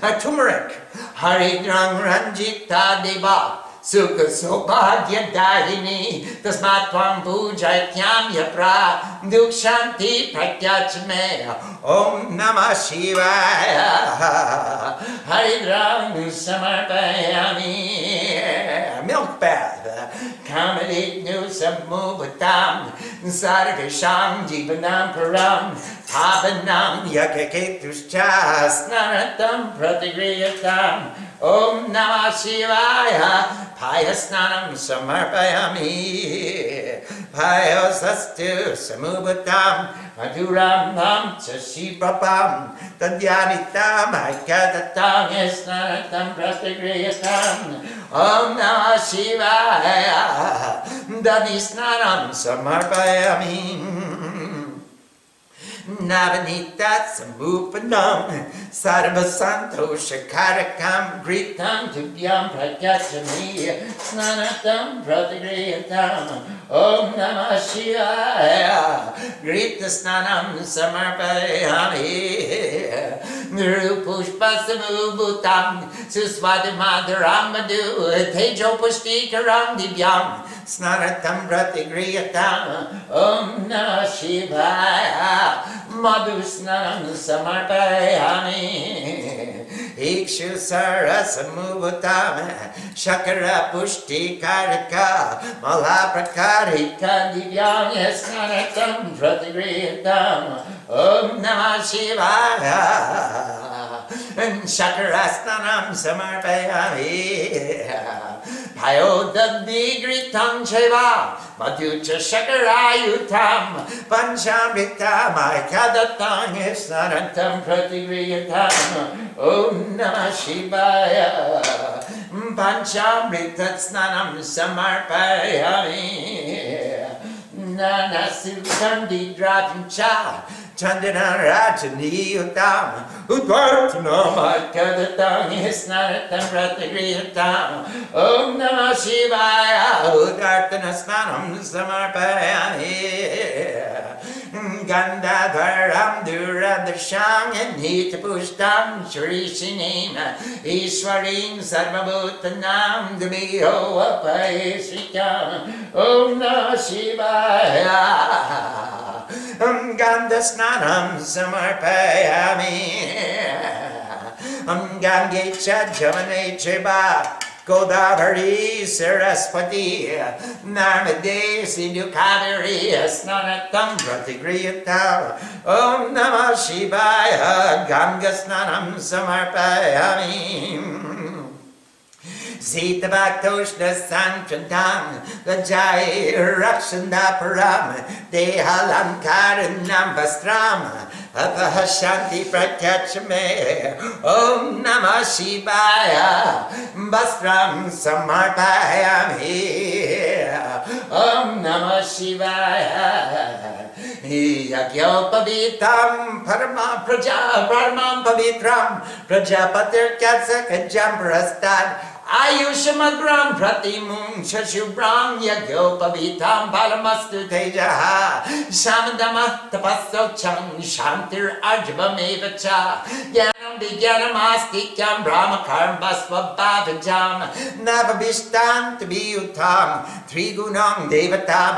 A Turmeric Haridrang Ranjita Deva Sobhagya Darini Tasmat Tvam Pujatyam Yapra Dukshanti Pratyachme Om Namah Shivaya Haridram Samarpayami Milk bath Kamali Nusamuvatam Sarvisham Jivanam Param Pavanam Yakaketuscha Snaratam Pratigriyatam Om Namah Shivaya Payasnanam Samarpayami Payasastu Samubhatam Madhuram Nam Chashibapam Tadyanitam Aikadatam Yasnanatam Pratigriyatam Om Namah Shivaya Dadisnanam Samarpayami Navanita Sambupanam Sarva Santosha Karakam Gritam Tubyam Pratyachami Snanatam Pratigriyatam Om Namah Shivaya Grita Snanam Samarpayami Nirupushpa Samubutam Susvadimadaram Madhu Tejo Pushtikaram Divyam Snanatam Pratigriyatam Om Namah Shivaya Madhusnanam Samarpayami Ikshu Sarasamuvatam Shakara Pushti Karika Malaprakarika Divyanya Snanatam Pratigriyatam Om Namah Shivaya. Shakarasnanam Samarpayami Payodadnigritam Cheva Madhucha Shakarayutam Panchamritam Aikadatam Isnarantam Pratigriyatam. Om Namah Shivaya. Panchamritat Snanam Samarpayami Nanasukam Didratam Cha. Chandana Rajani Uttam Udvartanam Aikadatam Isnaratam Pratigriyatam Om Namah Shivaya Udartana Snanam Samarpayami Gandadharam Duradasham Nitapushtam Shrishinim Ishwarim Sarvabhutanam Dumiho Apayasrikam Om Namah Shivaya Gandasnanam Samarpayami Gange Chajamane Cheba Godavari Saraswati Narmade Sindhu Kaveri Snanatam Pratigriyatam Om Namah Shivaya Ganga Snanam Sitavaktoshna Sankrantam Lajai Rakshanaparam Dehalankaranam Vastram Apahashanti Pratyachame Om Namah Shivaya Vastram Samarpayami Om Namah Shivaya यज्ञोपवीतं परमा प्रजा परमां पवित्रं प्रजापतिर्क्यसखजं प्रस्तात् आयुषमग्रां प्रतिमुं शशुभ्रां यज्ञोपवीतां बलमस्तु तेजः शान्तमः तपस्सौक्षं शान्तिरर्जवमेव च jnanam vijnanamastikam brahmakarma swabhavajam navabishtam tabiyutam trigunam devatam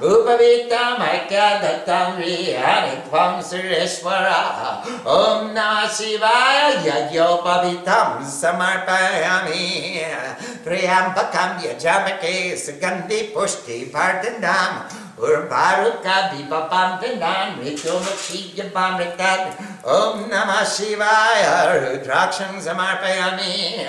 upavitam aikadatam rihanitvam sureshwara om namah shivaya yagyopavitam samarpayami. Triambakam Yajamake Sugandhi Pushti Pardandam Ritumakshi Yabamritat Om Namah Shivaya Rudraksham Samarpayami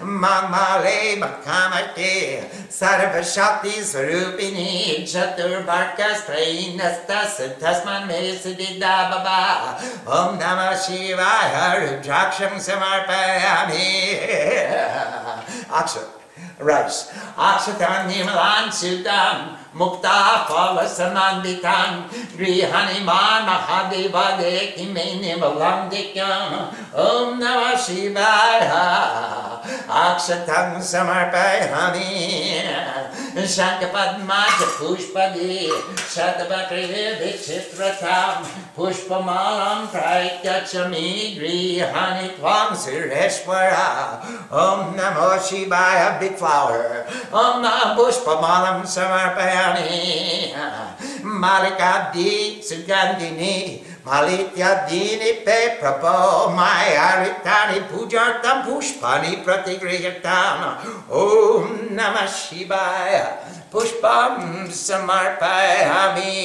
Mamale Makamate Sarva Shakti Swarupini. Chatur Barkas Trainasta Tasman Mesidida Baba. Om Namah Shivaya Rudraksham Samarpayami Akshat rice. Akshatam Nimalan Sudam Mukta Phala Samanditam Grihaniman Mahadeva Dekime Nimalam Dikyam Om Namah Shivaya Akshatam Samarpayami Shankapadmaja Pushpadi Shatabakri Vichitratam Pushpamalam um Praityachami Grihani Tvam Sureshwara Om Namo Shivaya Big Flower. Om Namo Pushpamalam um Samarpayami Malikabdi Sugandhini Malitya pe prabho mayaritani pujartam pushpani pratigriyatam Om Namah Shivaya Pushpam samarpayami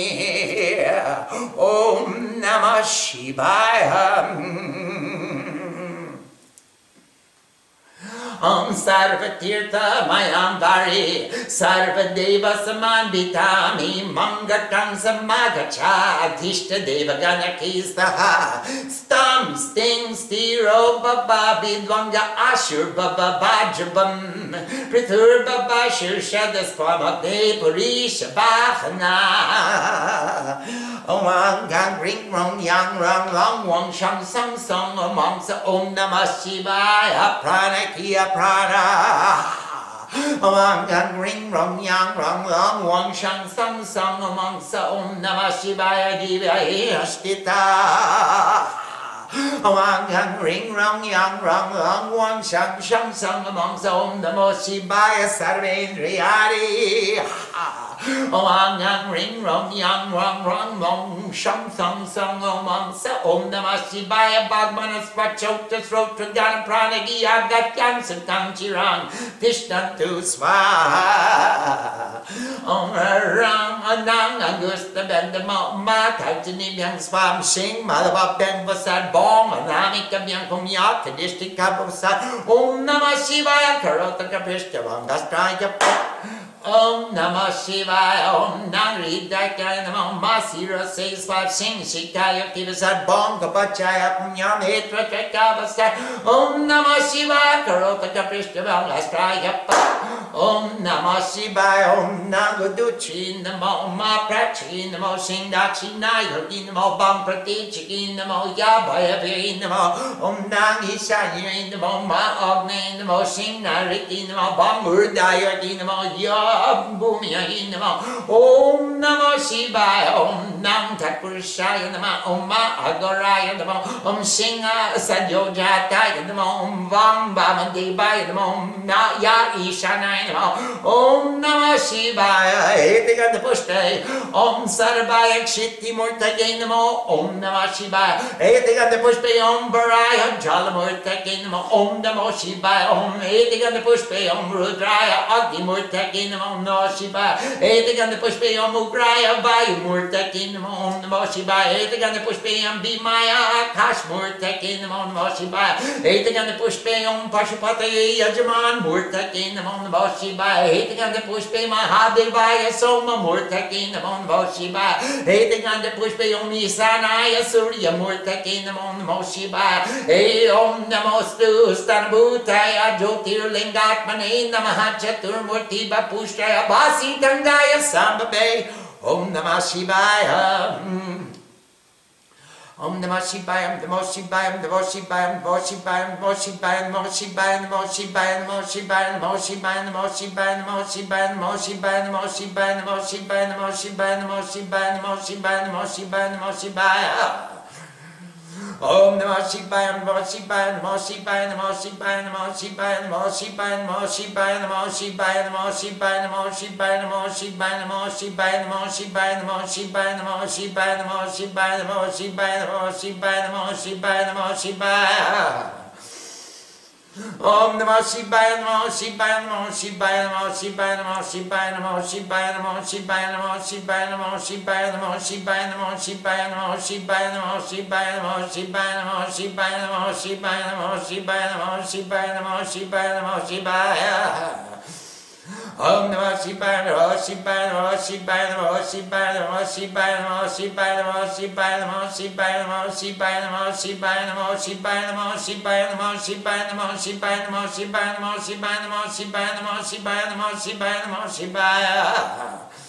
Om Namah Shivaya ah, Om Sarvatirtha Mayam Vari Sarvadeva Samanditami Mangatang Samagacha Adhishta Deva Ganakistaha Stam Sting Stiro Baba Vidvanga Ashur Baba Bajabam Prithur Baba Shirshadaspama Depuri Shabachana Om Gang Ring Rong Yang Rang Long Wang Shang Sang Song Om Namah Shivaya Pranakia Prana Among yang ring rong yang rong long wang shang sang sang among sa om namah shivaya divya ashtita Wang yang ring rong yang rong long wang shang shang sang among sa om namo shivaya sarvendriyari Wang yang ring rong yang rong rong long shang sang sang among sa om namah shivaya bagmanas vachota srota gyan pranagi agat yan santang chirang tishtantu swaha Om Ram Anang Angusta Bendamo Ma Kaitini Byang Swam Sing Madhava Ben Vasad Bom Anami Kabyang Kumya Kadishti Kabusad Om Namah Shivaya Karota Kapishta Vangastraya Om Namah Shivaya Om Nangri Dakaya Namo Masira Says Five Sing Shikaya Kivasad Bom Kapachaya Punyam Hitra Kakavasad Om Namah Shivaya Karota Kapishta Vangastraya Om Namah Shivaya Om Nangaduchi Namo Ma Prachi Namo Singdachi Nayogi Namo Bam Pratichiki Namo Yabhayavi Namo. Om Nangi Sayi Namo Ma Agni Namo Singnariki Namo Bam Urdayagi Namo Yabhumiyahi भूमियै नमः ॐ नमः शिवाय ॐ नां तत्पुरुषाय नमः ॐ मा अगराय नमः ॐ सिंह सद्योजाताय नमः ॐ वां वामदेवाय नमः ॐ या ईशानाय नमः ॐ नमः शिवाय हेतिगतपुष्टय ॐ सर्वाय क्षितिमूर्तये नमो ॐ नमः शिवाय हेतिगतपुष्टय ॐ वराय जालमूर्तये नमः ॐ नमो शिवाय ॐ हेतिगतपुष्टय ॐ रुद्राय अग्निमूर्तये नमः on nosiba. Ete ganda pushpeyam ugraya vayu murtakin on mosiba. Ete ganda pushpeyam bimaya akash murtakin on mosiba. Ete ganda pushpeyam pashupate yajaman murtakin on mosiba. Ete ganda pushpey mahadevaya soma murtakin on mosiba. Ete ganda pushpeyam isanaya surya murtakin on mosiba. Ete om namostu stanabhutaya jyotirlingatmane namaha chaturmurti vapush Bapushtaya Basi Tangaya Sambabe Om Namah Shivaya Mm. Om Namah Shivaya, Namah Shivaya, Namah Shivaya, Namah Shivaya, Namah Shivaya, Namah Shivaya, Namah Shivaya, Namah Shivaya, Namah Shivaya, Namah Shivaya, Namah Shivaya, Namah Shivaya, Namah Shivaya, Namah Shivaya, Namah Shivaya, Namah Shivaya, Namah Shivaya, Namah Shivaya, Om Namah Shivaya. Om Namah Shivaya, Namah Shivaya, Namah Shivaya, Namah Shivaya, Namah Shivaya, Namah Shivaya, Namah Shivaya, Namah Shivaya, Namah Shivaya, Namah Shivaya, Namah Shivaya, Namah Shivaya, Namah Shivaya, Namah Shivaya, Namah Shivaya, Namah Shivaya, Namah Shivaya, Namah Shivaya, Namah Shivaya, Namah Shivaya. Om Namah Shivaya, Namah Shivaya, Namah Shivaya, Namah Shivaya, Namah Shivaya, Namah Shivaya, Namah Shivaya, Namah Shivaya, Namah Shivaya, Namah Shivaya, Namah Shivaya, Namah Shivaya, Namah Shivaya, Namah Shivaya, Namah Shivaya, Namah Shivaya, Namah Shivaya, Namah Shivaya, Namah Shivaya, Namah Shivaya. Om Namah Shivaya, Namah Shivaya, Namah Shivaya, Namah Shivaya, Namah Shivaya, Namah Shivaya, Namah Shivaya, Namah Shivaya, Namah Shivaya, Namah Shivaya, Namah Shivaya, Namah Shivaya, Namah Shivaya, Namah Shivaya, Namah Shivaya, Namah Shivaya, Namah Shivaya, Namah Shivaya, Namah Shivaya, Namah Shivaya.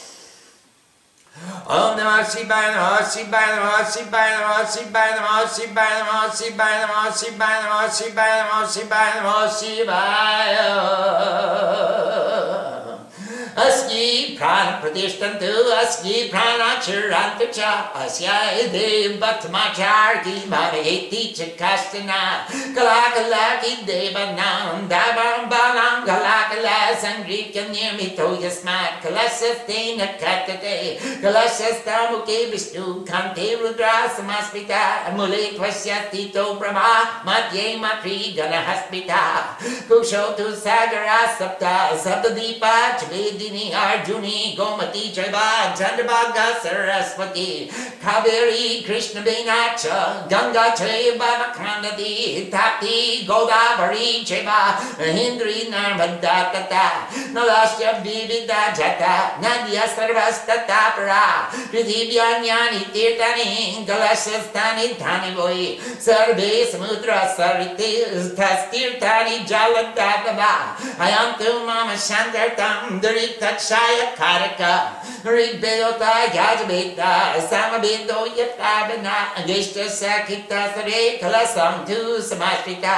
Om Namah Shivaya, Namah Shivaya, Namah Shivaya, Namah Shivaya, Namah Shivaya, Namah Shivaya, Namah Shivaya, Namah Shivaya, Namah Shivaya, Namah Shivaya. Asgi prana pratishtantu asgi prana chirantucha asya idem batmachar ki mahiti chakastana kalakala ki dabam balam kalakala sangri yasmat kalasathena katate kalasathamu ke vishnu kante rudra brahma madye matri ganahaspita kukshotu sagara sapta sabda deepa Kundini, Arjuni, Gomati, Jaibag, Chandrabhaga, Saraswati, Kaveri, Krishna, Vinacha, Ganga, Chaiba, Makrandati, Tapti, Godavari, Chaiba, Hindri, Narmada, Tata, नदाश्यब्दीडिता जता नद्यः सर्वस्तथा प्रा पृथिव्यान्यानि तीर्थानि कलशस्थानि धानि भोयि सर्वे समुद्र सर्वतीर्थस्तीर्थानि जालदातवा अयं तु मम शान्तर्तं दुरितक्षाय कारक ऋग्वेदोता याजवेदा समवेदो यथा ज्येष्ठसखिता सरे कलसं तु समाश्रिता।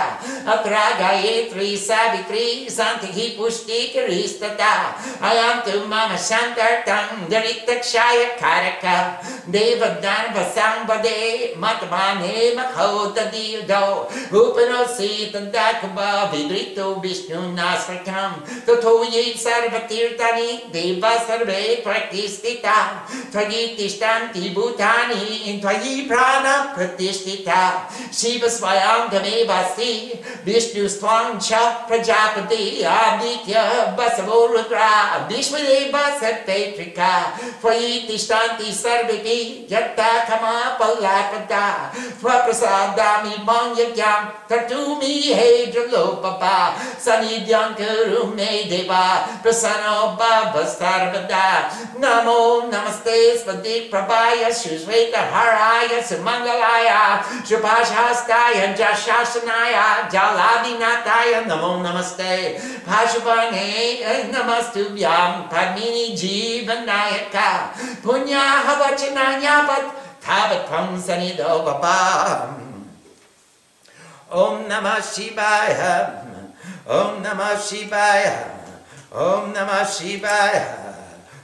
अत्र Gayatri Savitri सान्तिः पुष्टिकरी Karistata, Ayam Mama Shantartam, Daritakshaya Karaka, Devadan Vasambade, Matamane Makhota Dildo, Upano Sita Dakaba, Vidrito Vishnu Nasrakam, Totoye Sarvatirtani, Deva Sarve Pratistita, Tvayi Tishtanti Bhutani, Tvayi Prana Pratistita, Shiva Swayam Gamevasi, Vishnu Swamcha Prajapati, Aditya समूरुद्रा अग्निश्वदेव सर्वैत्रिका त्वयि तिष्ठन्ति सर्वेपि यत्ता क्षमा पौलापदा स्वप्रसादामि माँ यज्ञां कर्तुमि हे द्रुलोपपा, सन्निध्यां कुरु मे देवा, प्रसन्नो भव सर्वदा नमो नमस्ते, स्मृति प्रभाय सुश्वेतहराय सुमङ्गलाय शुभाशास्ताय जशासनाय जलादिनाथाय, नमो नमस्ते। नमस्तुभ्यां पद्मिनि जीवनायक पुण्याः वचनायापत् तावत्त्वं सनिधो भवाम् ॐ नमः शिवाय ॐ नमः शिवाय ॐ नमः शिवाय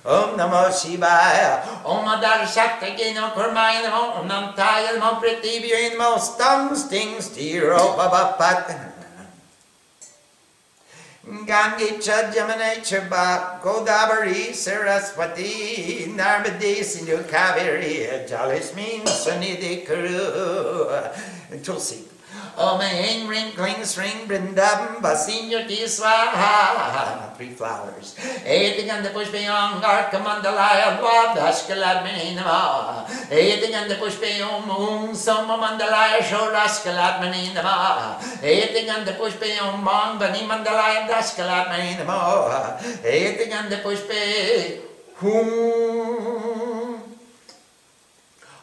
Om Namo Shivaya. Om Adar Shakti Namo Kurmaya Namo Om Nam Taya Namo Prithivya Namo Stam Gangi Jamane Chaba Godavari Saraswati Narmade Sindhu Kaveri Jalismin Sanidhi Kuru Tulsi Om Heng Ring Kling Sring Brindam Basinya Ki Swaha. Three flowers. Anything and the push beyond Arkamandalaya Vabhashkalad Meninama. Anything and the push beyond Moon Somamandalaya Shorashkalad Meninama. Anything and the push beyond Bang Bani Mandalaya Dashkalad Meninama. Anything and the push beyond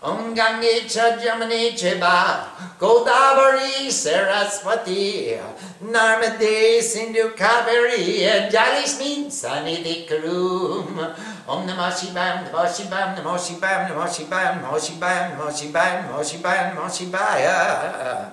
Ongangi Chajamani Cheba, Godavari Saraswati, Narmade Sindhu Kaveri, Jalismi Sanidikarum Om Namah Shivayam, Namah Shivayam, Namah Shivayam, Namah Shivayam, Namah Shivayam, Namah Shivayam, Namah Shivaya.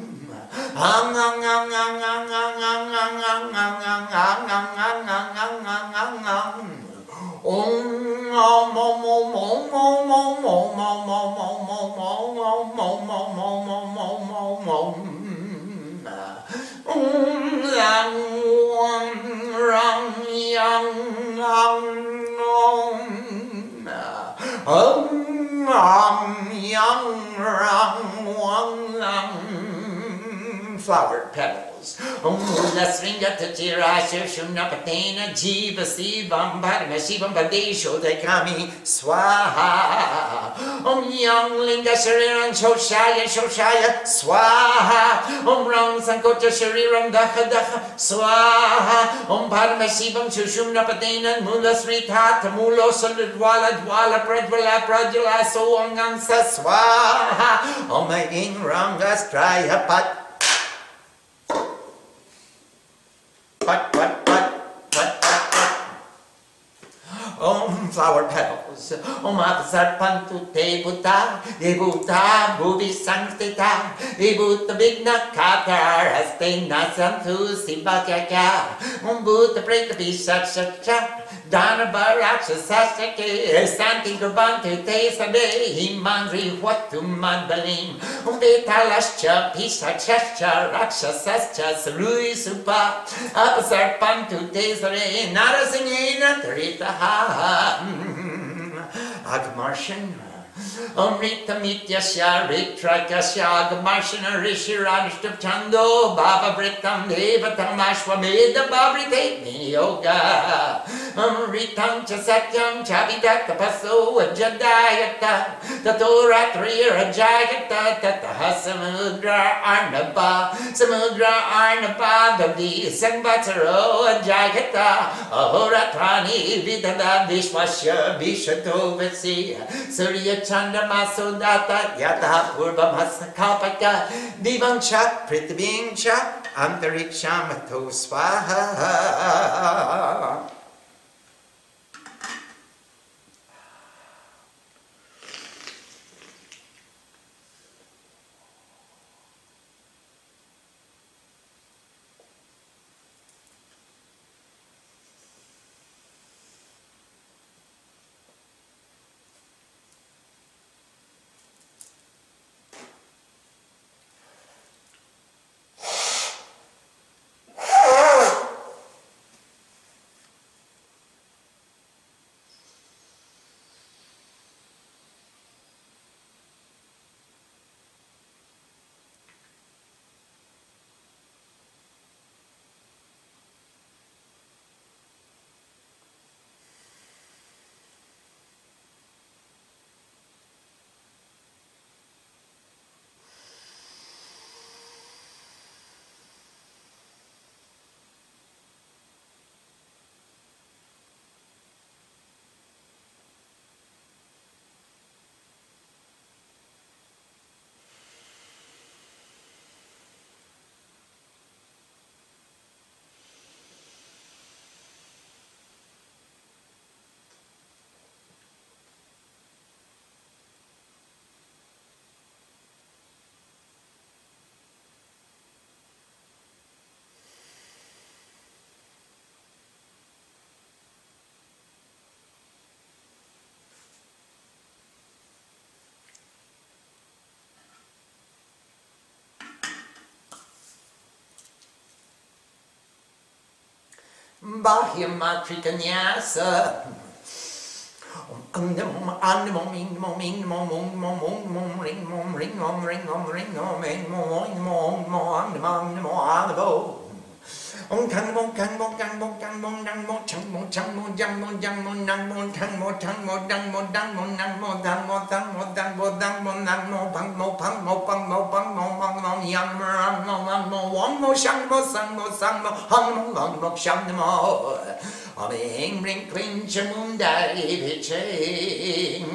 Ông ngon nhân rằng quân lặng flower petals. Mula sringata tirasya shunapatena jiva sivam bharma shivam badesho dekami swaha. Om yang linga shariram shoshaya shoshaya swaha. Om ram sankota shariram daha daha swaha. Om bharma shivam shushunapatena mula sritata mulo saladwala dwala pradwala pradwala so angansa swaha. Om ing ranga straya Pat. Oh, flower petals, oh, mother pantu te buta, de buta, bubi sanctita, de buta vigna kata, as te nasam tu simba kya kya, um buta preta bisha such cha, Dharmaraj Sasake Santi Gravante Te Sabe Himandri Watu Mandalim Vitalascha Pisha Chascha Rakshasascha Sarui Supa Apasarpantu Te Sare ha ha hmm. Agmarshan Amrita Mityasya Ritrakasya Agmarshana Rishi Radishtav Chando Baba Vritam Devatam Ashwameda Babrite Yoga. Amritam Cha Satyam Chavidaka Paso Ajadayata Tato Ratri Rajayata Tataha Samudra Arnaba Samudra Arnaba Dadi Sanvataro Ajayata Ahoratrani Vidada Vishwasya Vishato Surya Chandramasundata Yata Purvamasakapata Divanchak Prithvinchak Antarikshamatu Swaha Bahimatrikanyasa. Om kan Angmo, Shangmo, Sangmo, Sangmo, the Angmo, Shangmo. Aming, Ring, Clincher, Munda, Iviching.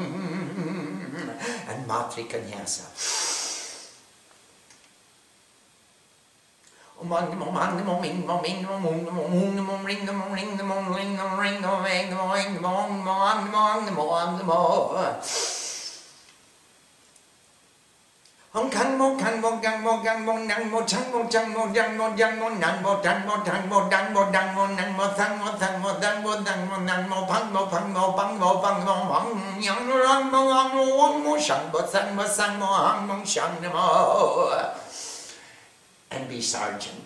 And Matri Kanyasa. Hong kang mo kang mo gang mo gang mo nang mo chang mo chang mo yang mo yang mo nang mo mo mo dang mo dang mo nang mo sang mo sang mo dang mo dang mo nang mo mo mo mo mo yang rang mo mo wong mo sang mo sang mo sang mo hang mo sang mo and be sergeant.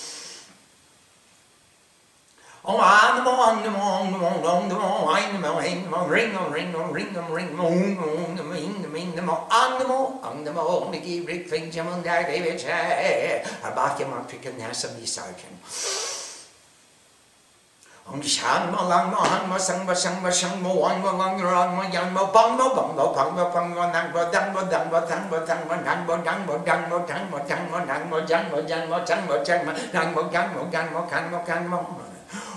Oh, I'm the one, the one, the one, the one, I'm the one, ring, the one, ring, ring, ring, ring, the ring, the ring, the ring, the one, I'm the one, I'm the one, Mickey, Rick, Fink, Jim, and Dad, David, Arbaki, Mark, Trick, and Nasa, Lee Sergeant. Ông sáng mà lăng mà hăng mà sang mà sang mà sang mà hoàng mà lăng răng mà yang mà đăng mà đăng mà thăng mà thăng mà năng mà đăng mà đăng mà thăng mà thăng mà năng mà đăng mà đăng mà thăng mà thăng mà năng mà đăng mà đăng mà khăn mà khăn mà om an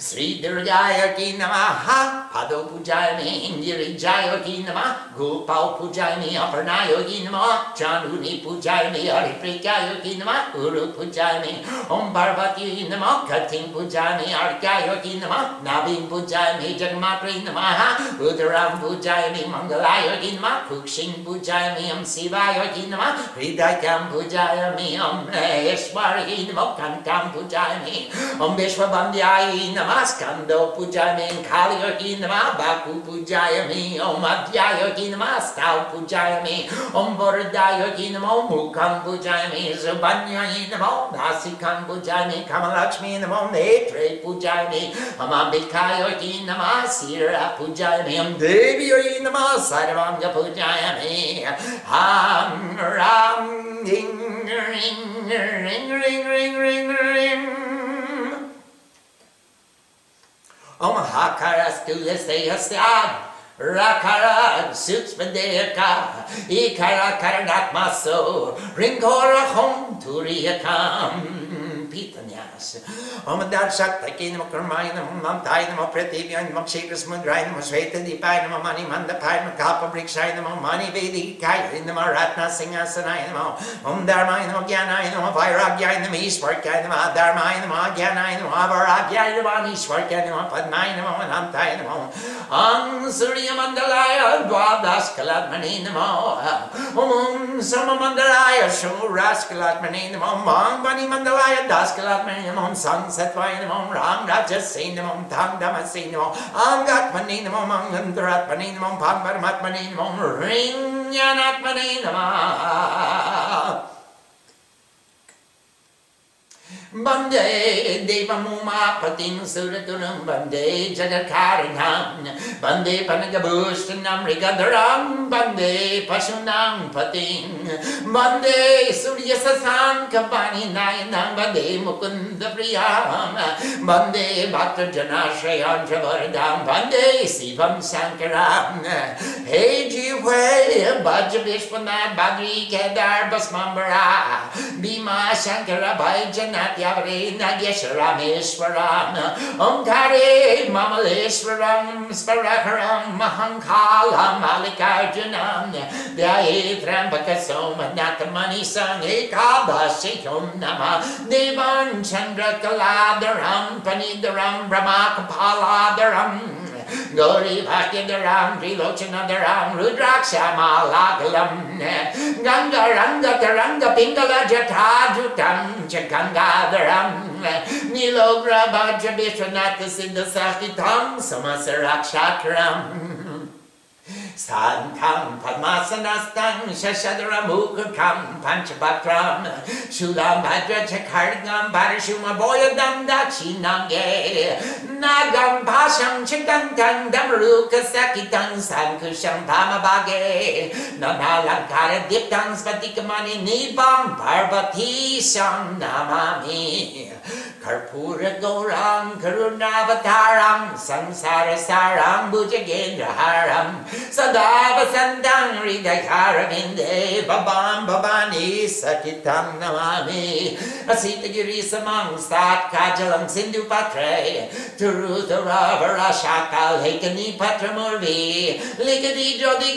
Shri Durga की नम पादो पूजा में इंद्र जाय की नम गोपाल पूजा में अपना की नम चांदुनी पूजा में हरिप्रिकाय की नम गुरु पूजा में ओम पार्वती नम कथिन पूजा में अर्काय की नम नाभिन पूजा में जगमात्र नम रुद्राम पूजा में मंगलाय की नम कुक्षिण पूजा में हम शिवाय की नमः हृदयकाम पूजा में हम ऐश्वर्य की नमः कंकाम पूजा में ओम विश्व बंध्याय hi namaskando pujaya me kalyo nama baku me om adhyayo hi namastav me om bordayo hi namo mukham pujaya me subanya hi namo nasikam me kamalakshmi netre me amambikayo hi nama sira me om deviyo hi nama sarvanga pujaya me ram ding ring ring ring ring ring ring. Om Hakara skulle säga stad Rakara Sutsmedeka Ikara Karanatmaso Ringora Hom Turiakam. Гитаньяса. Омадар Шактаки Нама Курмай Нама Мамтай Нама Пративья Нама Кшипас Мудрай Нама Швета Дипай Нама Мани Мандапай Нама Капа Брикшай Нама Мани Веди Кай Нама Ратна Сингасанай Нама Ом Дharmai Namo Gyanai Om Surya Mandalaya Dvadaskalatmani Namo Om Om Sama Mandalaya Shuraskalatmani Namo Om Bani Mandalaya Das Bhaskalatmanamam, Sansatvayanamam, Ram Rajasenamam, Tangdamasenamam, Angatmanenamam, Angantaratmanenamam, Pangparamatmanenamam, Rinyanatmanenamam. वन्दे देवमुमापतिं सुरतुलं वन्दे जगत्कारिणां वन्दे पनकभूषणं मृगधरां वन्दे पशूनां पतिं वन्दे सूर्यससां कपाणिनायनां वन्दे मुकुन्दप्रियां वन्दे भक्तजनाश्रयां वरदां वन्दे शिवं शङ्करां हे जीवे भज विश्वनाथ भद्री केदार भस्मम्बरा भीमा शङ्कर भय जनात्या Yari Nagesaram Iswaram Umkari Mamaliswaram Svarakaram Mahankala Malikarjanam Vyayitram Pakasoma Natamani Sangikaba Sikum Nama Nivan Chandra Kaladaram Panidaram Brahma Kapaladaram. Gauri Bhaktadaram Trilochanadaram Rudraksha Malagalam Ganga Ranga Taranga Pingala Jatajutam Chakangadaram Nilogra Bhaja Vishwanatha Siddha Sakitam Samasarakshatram स्थान्थं पद्मासनस्तं शशधरमुखं पञ्चपत्रं शूलं भद्रच खड्गं परशुमभोयुदं दक्षिणाङ्गे नागं भाषं च गन्धं दमरुकसकितं सङ्कुशं भामभागे नभालङ्कारदीप्तं स्फटिकमणिनिपं पर्वतीशं Namami कर्पूरगौरां करुणावतारा Sam Namami Karpura Gaurang Karunavataram Samsara Saram Bhujagendraharam Sadava Sandang Ridakaravinde Babam Babani Sakitam Namami Asita Giri Samang Sat Kajalam Sindhu Patre Turutharavara Shakal Hekani Patramurvi Likadi Jodi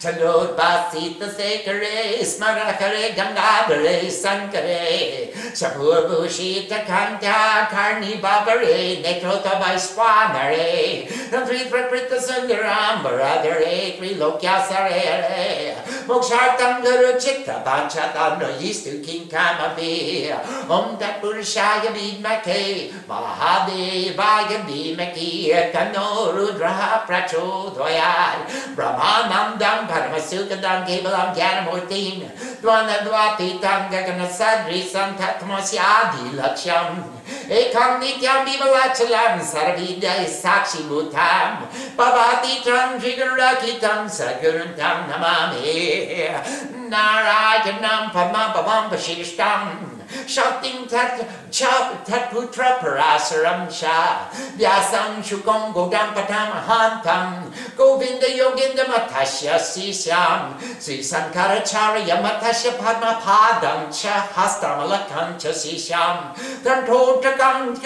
Chalot Basita Sekare Smarakare Gangabare Sankare. Shapur Bushita Kanta Karni Babare Netrota Vaiswanare Tantri Prakrita Sundaram Baradare Trilokya Sarere Mokshartam Guru Chitta Panchatam Yistu King Kamavi Om Tat Purushaya Vidmake Mahadevaya Vimaki Tano Rudraha Prachodayat Brahmanandam Paramasukadam Kevalam Gyanamurtim Dvanadvatitam Gaganasadri Santatmasyadi Laksham Ekam Nityam Vivalachalam Sarvidya Sakshi Bhutam Bhavati Tram Jigarakitam Sadguruntam Namami Narayanam Padma Bhavam Vashishtam Shaktim Tat Chap Tat Putra Parasaram Sha Vyasam Shukam Godam Patam Hantam Govinda Yoginda Matasya Sisyam Sri Sankaracharya Matasya Padma Padam Cha Hastamalakam Cha Sisyam Tantotakam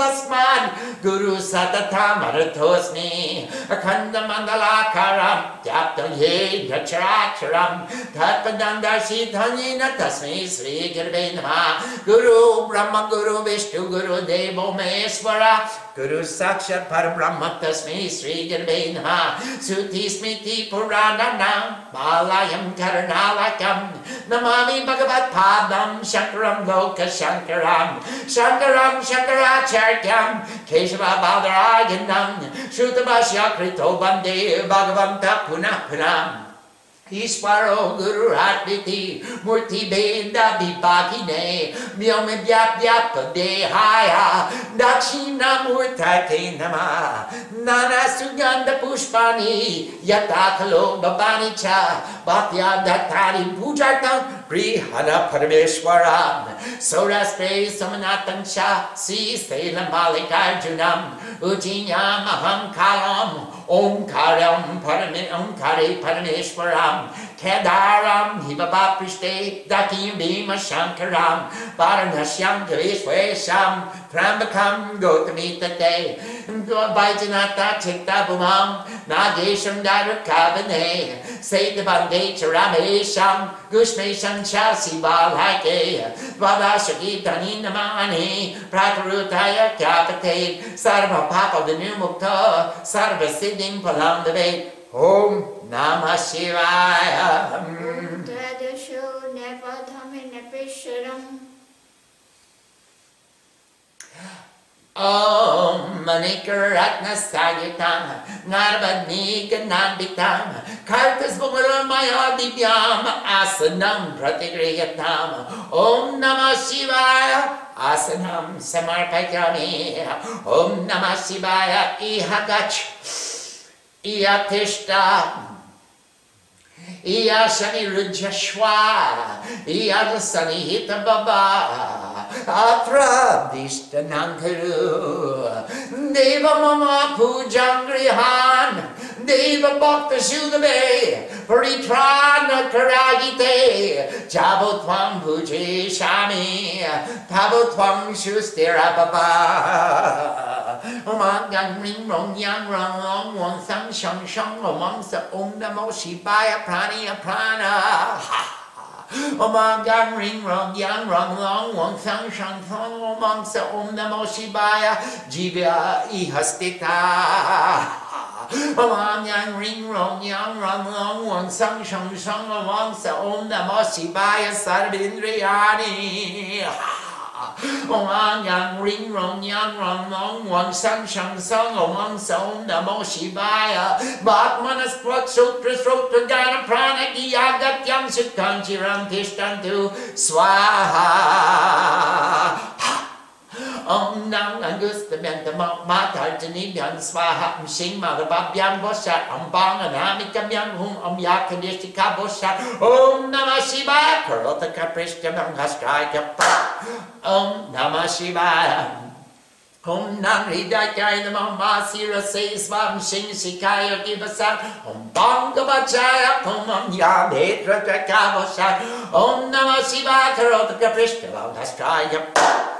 Basmad Guru Satatam Aratosmi Akhanda Mandalakaram Tyaptam Ye Dacharacharam Tatpadanda Shitanyina Tasmi Sri Girve Namaha Guru Brahma Guru Vishnu Guru Devo Maheshwara Guru Sakshat Parabrahma Tasmi Sri Girve Namaha Suti Smiti Purananam Malayam Karnalakam Namami Bhagavat Padam Shankaram Loka Shankaram Shankaram Shankaracharyam Keshava Badarayanam Shrutabhashya Krito Bande Bhagavanta Punah Punam Ishvaro Guru Hatmiti Murti Benda Vipakine Myome Vyap Vyap Dehaya Dakshina Murtate Nama Nana Suganda Pushpani Yatakalo Babani Cha Bhatya Dattari Pujartam Prihana Parameshwaram Soraspe Samanatan Cha Siste Malikarjunam Ujinyam Aham Kalam Omkaram Parame Omkare Parameshwaram Kedaram Hibabapriste, Dakim Bhima Shankaram Varanashyam Gavishwesham Trambakam Gotamitate Vaijanata Chitta Bhumam Nagesham Darakavane Saitavande Charamesham Gushmesham Chasi Balhake Vadashaki Dhaninamani Prakarutaya Kapate Sarva Papa Vinumukta Sarva Siddhim Palamdave ओम नमः शिवाय। ॐ मणिकरत्नस्थायितां नार्वनीकनाम्बितां खर्तस्फुगुरुमयोदिव्याम् आसनं प्रतिगृह्यताम्। ॐ नमः शिवाय। आसनं समर्पयामि। ॐ नमः शिवाय। इह गच्छ। Ia testa. Ia shani rujashwa. Ia dasani hita baba. Atra dishtanankaru. Deva mama pujangrihan. Deva Bhakta Sudave Paritrana Karagite Jabotvam Puji Shami Pavotvam Shustira Baba Om Yang Ring Rong Yang Rong Long Wang Sang Shang Shang Om Sa Om Namo Shivaya Praniya Prana. Om Yang Ring Rong Yang Rong Long Wang Sang Shang Shang Om Sa Om Namo Shivaya Jivya Ihastita Om Yang Ring Rong Yang Rong Long Wang Sang Shang Shang Om Sa Om Namo Shivaya Sarvindriyani Om Yang Ring Rong Yang Rong Long Wang Sang Shang Sang Om Sa Om Namo Shivaya Bhatmanas Prak Sutra Sutra Gana Prana Giyagat Yang Sukhan Chiram Tishtantu Swaha Om Nam Angustamyantam Matarjanibhyam Swaham Shing Madhavabhyam Voshar Om Banga Namikamyam Hum Om Yakadishika Voshar Om Namah Shivaya Karotaka Prishtamam Hashkaya Om Namah Shivaya Om Nam Hridayaya Namah Masira Sesvam Shing Shikaya Givasam Om Banga Vajaya Om Om Yamedra Drakavashaya Om Namah Shivaya Karotaka Prishtamam Hashkaya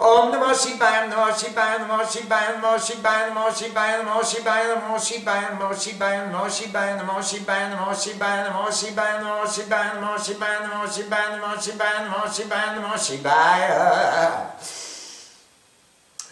Om Namah Shivaya, Namah Shivaya, Namah Shivaya, Namah Shivaya, Namah Shivaya, Namah Shivaya, Namah Shivaya, Namah Shivaya, Namah Shivaya, Namah Shivaya, Namah Shivaya, Namah Shivaya, Namah Shivaya, Namah Shivaya, Namah Shivaya, Namah Shivaya, Namah Shivaya, Namah Shivaya.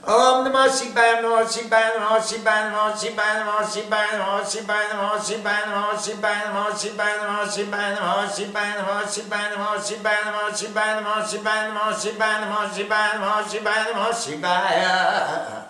Om Namah Shivaya, Namah Shivaya, Namah Shivaya, Namah Shivaya, Namah Shivaya, Namah Shivaya, Namah Shivaya, Namah Shivaya, Namah Shivaya, Namah Shivaya, Namah Shivaya, Namah Shivaya, Namah Shivaya, Namah Shivaya, Namah Shivaya, Namah Shivaya, Namah Shivaya, Namah Shivaya, Namah Shivaya,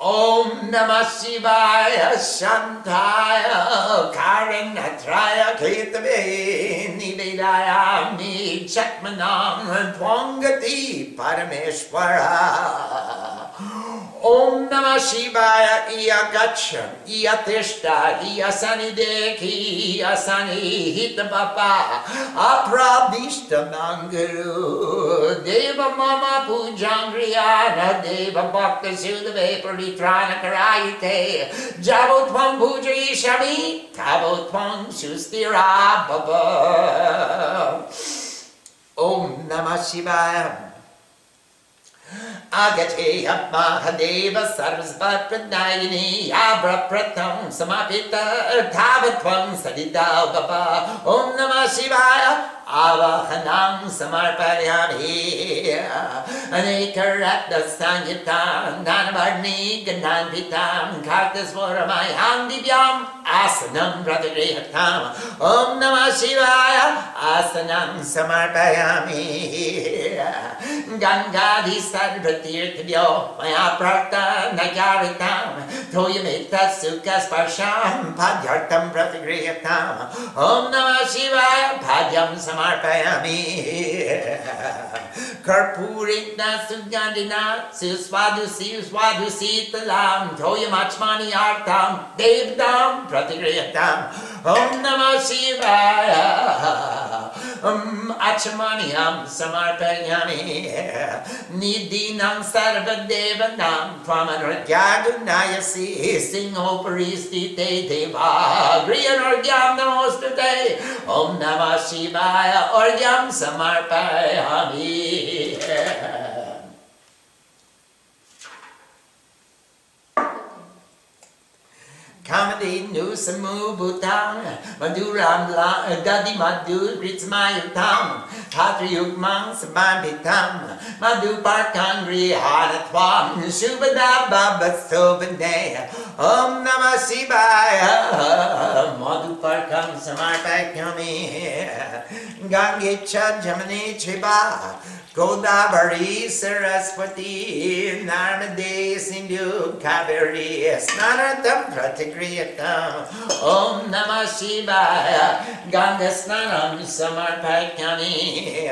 Om Namah Shivaya Shantaya Karanatraya Ketave Nivedayami Chakmanam Twangati Parameshwara. Om Namah Shivaya Iya Gacham Iya Tishta Iya Sanideki Iya Sanihita Bapa Aprabhishta Manguru Deva Mama Pujangriana Deva Bhakta Sudhavepari Tranakarayate, Jabotwam Bujishami, Kabotwam Sustirababa. Om Namah Shivaya. Agate Mahadeva Sarvasvat Pradayini samapita, tava Samapita Tavatvam Sadidavaba Om Namah Shivaya Avahanam Samarpayami Anekaratna Sangitam Danavarni Gananvitam Kartasvaramaya Divyam Asanam Pratagrihatam Om Namah Shivaya Asanam Samarpayami. Gangadi Sarvatirtibyo Maya Prakta Nagaritam Toyamita Sukha Sparsham Padyartam Pratagrihatam Om Namah Shivaya Padyam Samarpayami Karpuritna Sugandina Suswadu Suswadu Sitalam Toyamachmani Artam Devdam Pratigriyatam Om Namah Shivaya Om Achamaniam Samarpayami Nidinam Sarvadevanam Tvamanurgyagunayasi Singhoparistite Deva Griyanorgyam Namostate Om Namah Shivaya Samarpayami Kamadi nu samu butang maduram dadi madu britsmayutam patriyukmang sababitam madu parkangri hanatvam shubada baba sobane om namah shivaya madu parkam samarpayami gangecha jamani chiba Godavari Saraswati Narmade Sindhu Kaveri Snanatam Pratigriyatam Om Namah Shivaya Ganga Snanam Samarpayami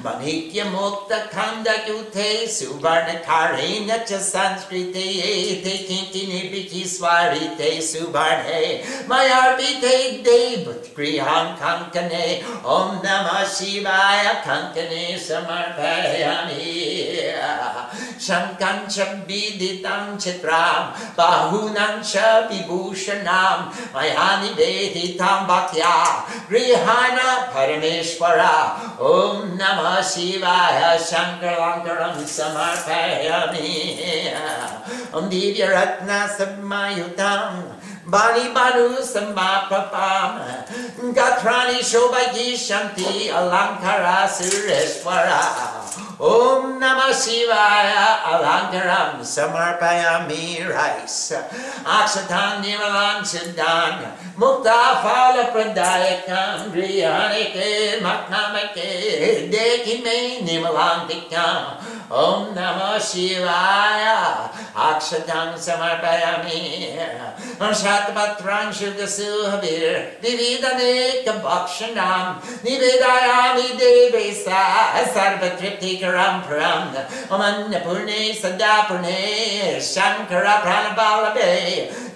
Manikya Mukta Kanda Yute Suvarna Karina Cha Sanskrite Te Kintini Biki Swarite Suvarne. Mayarbite Devat Griham Kankane Om Namah Shivaya Kankane Samarpayami Payami Shankan Viditam Chitram Bahunan Vibhushanam Mayani Veditam Bhaktya Grihana Parameshwara Om Namah Bani Banu Sambapapam Gatrani Shobhagi Shanti Alankara Sureshwara. Om Namah Shivaya Alankaram Samarpayami Rice Akshatan Nimalan Siddhan Mukta Phala Pradayakam Griyanike Maknamake Dekime ओम नमः शिवाय। अक्षतं समर्पयामि। शतपत्रां शुद्धसुहवीर विविधनेकभक्षणां निवेदयामि देवे सा सर्वतृप्तिकरां पुरं अन्नपूर्णे सदा पूर्णे शङ्कर प्राणपालवे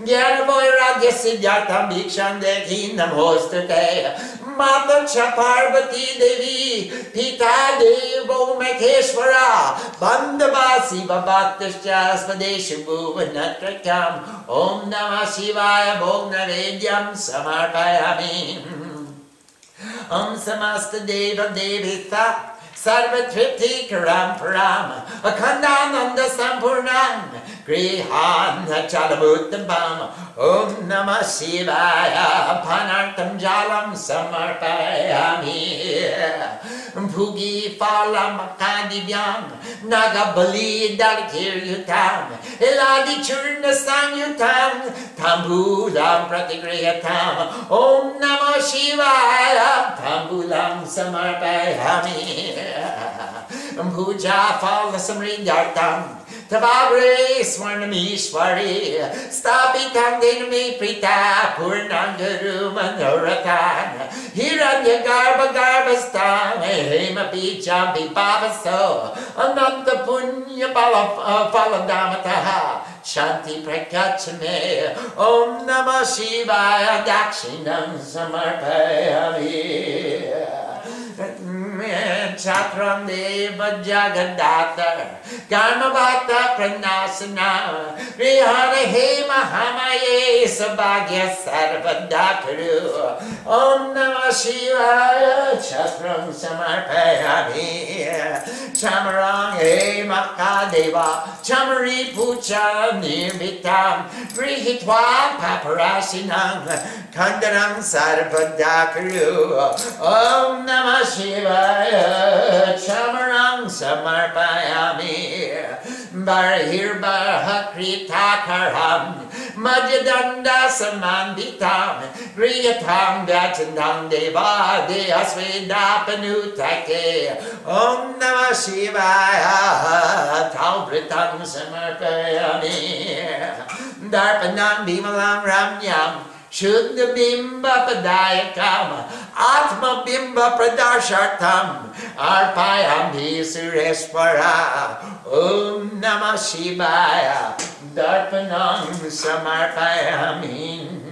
ज्ञानवैराग्यसिद्धार्थं भिक्षां देखि नमोऽस्तु ते माता च पार्वती देवी, पिता देवो Maheshwara Bandhavasi Bhabatascha Spadeshu Bhuvanatrakam Om Namah Shivaya Bhognavedyam Samarpayami Om Samasta Deva Devita Sarvatripti Karam Param Akhandananda Sampurnam Grihan Chalabhutabam Om Namah Shivaya Panartam Jalam Samarpayami Bhugi Phalam Kadivyam Nagabali Dalkiryutam Eladi Churna Sanyutam Tambulam Pratigriyatam Om Namah Shivaya Tambulam Samarpayami Puja Phala Samridyartam Tavagre Swarnamishwari Stapitam Dinami Prita Purnangaru Manoratan Hiranya Garba Garbastam Hema Picham Pipavaso में छात्रम देव जगदात कर्मवात प्रनाशना विहर हे महामये सौभाग्य सर्वदा खड़ु ओम नमः शिवाय छात्रम समर्पयामि Chamarang Hema Kadeva Chamari Pucha Nirmitam Grihitwa Paparasinam Kandaram Sarvadakaru Om Namah Shivaya. Chamarang Samarpayami Barhir Barhakritakarham Majadanda Samanditam Griyatam Dachandam Deva Deasvedapanutake Om Namah Shivaya Taubritam Samarpayami. Darpanam Bimalam Ramyam Shuddha Bimba Padayakam Atma Bimba Pradarshartam Arpayam Sureshwara Om Namah Shivaya Darpanam Samarpayami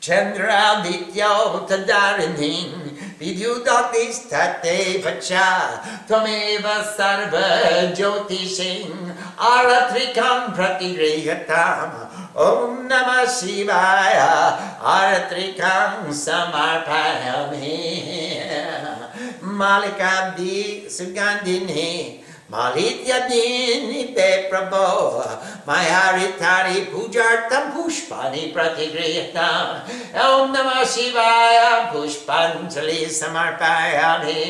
Chandraditya Tadarinim Vidyudatistate Vacha Tvameva Sarva Jyotishin Aratrikam Pratigrihatam Om Namah Shivaya Aratrikam Samarpayami Malikabdi Sugandini Malityadini te prabho Mayaritari pujartam pushpani pratigriyatam Om Namah Shivaya pushpanjali samarpayami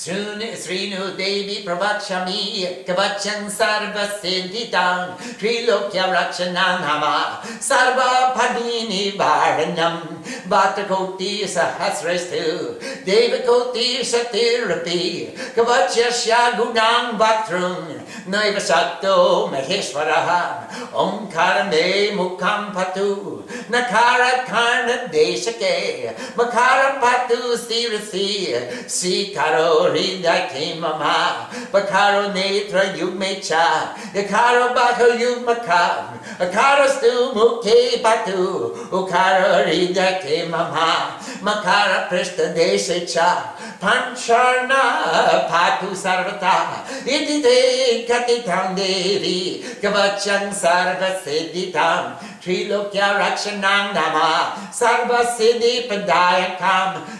Srinu Devi Pravachami Kavacham Sarva Siddhitam Trilokya Rakshananama Sarva Padini Varanam Bhattakoti Sahasrastu Devakoti Satirapi Kavachasya Gunam Bhaktrum Naiva Satto Maheshwaraha Orinakimama, Bakaro Netra Yumecha, Yakaro Bako Yumakam, Akaro Stu Muke Batu, Ukaro Rinakimama, Makara Prishta Deshecha, Pancharna Patu Sarvata, Idide Katitam Devi, Kavachang Sarva Siddhitam, Trilokya Rakshanang Nama, Sarva Siddhi Padayakam,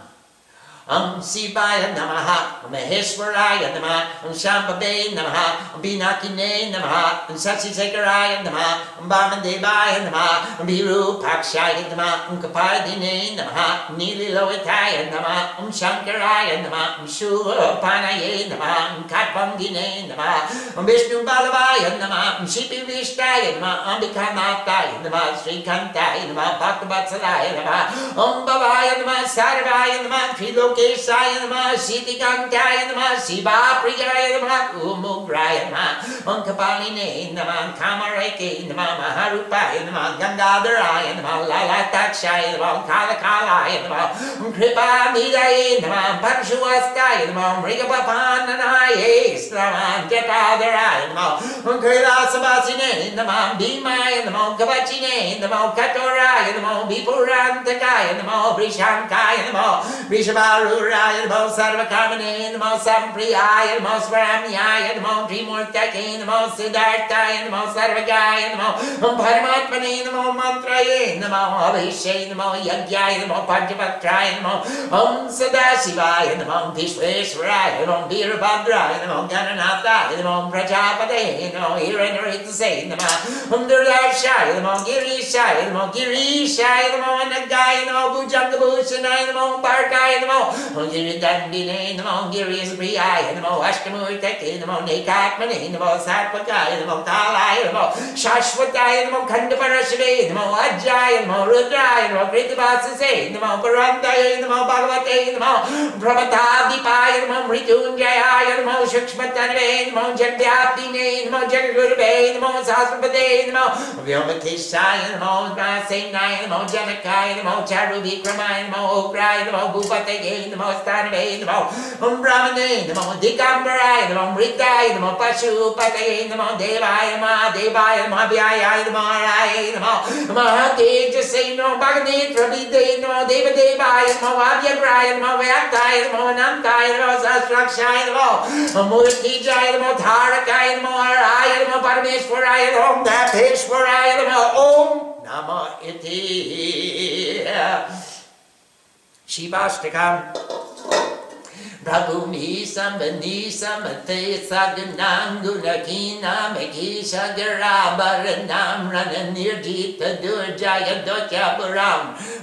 Om Shivaya Namaha, Om Maheshwaraya Namaha, Om Shambhabe Namaha, Om Binakine Namaha, Om Sachisekaraya Namaha, Om Bhamadevaya Namaha, Om Virupakshaya Namaha, Om Kapadine Namaha, Om Nililoitaya Namaha, Om Shankaraya Namaha, Om Shurapanaye Namaha, Om Katpangine Namaha, Om Vishnu Balavaya Namaha, Om Shipi Vishtaya Namaha, Om Bikamataya Namaha, Sri Kantaya Namaha, Bhaktavatsalaya Namaha, Om Bhavaya Namaha, Sarvaya Namaha, Triloke Kesaya Namah, Siddhikantaya Namah, Siva Priyaya Namah, Umugraya Namah, Om Kapaline Namah, Kamareke Namah, Maharupaya Namah, Gangadharaya Namah, Lalatakshaya Namah, Kalakalaya Namah, Om Kripa Nidaya Namah, Parshuastaya Namah, Mrigapapananaye Namah, Jatadharaya Namah, Om Kailasabasine Namah, Bhimaya Namah, Kavachine Namah, Katoraya Namah, Vipurantakaya Namah, Brishankaya Namah, Vrishabharu Raya Namo Namo Sampriyaya Namo Swaramyaya Namo Trimurtake Namo Siddharthaya Namo Sarvagaya Namo Paramatmane Namo Mantraye Namo Abhishe Namo Yagyaya Namo Panchavatraya Namo Om Sadashivaya Namo Vishweshwaraya Namo Virabhadraya Namo Gananathaya Namo Prajapate Namo Hiranyaritase Namo Om Durdarshaya Namo Girishaya Namo Girishaya Namo Anagaya Namo Bhujangabhushanaya Namo Parkaya Namo Dundine, the more Girius Bria, the more Ashkamur Teki, the more Nakatmani, the more Satvakai, the more Ajay, the more Rudrai, the more Kritabasase, the more Parantaya, the more Bhagavate, the more Prabhatadipaya, the more Mritunjaya, the more Shukshmatane, the more Jagdapine, the more Jagagurube, the more Sasvapade, the more Vyomatishaya, the more Masenaya, the more Janakaya, നമോ സ്ഥാനമേ നമോ ഓം ബ്രാഹ്മണേ നമോ ദിഗാംബരായ നമോ മൃതായ നമോ പശുപതയേ നമോ ദേവായ മാ ദേവായ മാവ്യായ നമോരായ നമോ മഹാതേജസേ നമോ ഭഗനേത്രവിദേ നമോ ദേവദേവായ നമോ വാവ്യഗ്രായ നമോ വ്യാപ്തായ നമോ അനന്തായ നമോ സഹസ്രാക്ഷായ നമോ മൂർത്തിജായ നമോ ധാരകായ നമോ ആയ നമോ പരമേശ്വരായ നമോ ദാപേശ്വരായ നമോ ഓം നമോ ഇതി Bitum Viti Vishnu Shirodrita Padayugam Pranamami Sivam Sivakalpataram Sachalanchita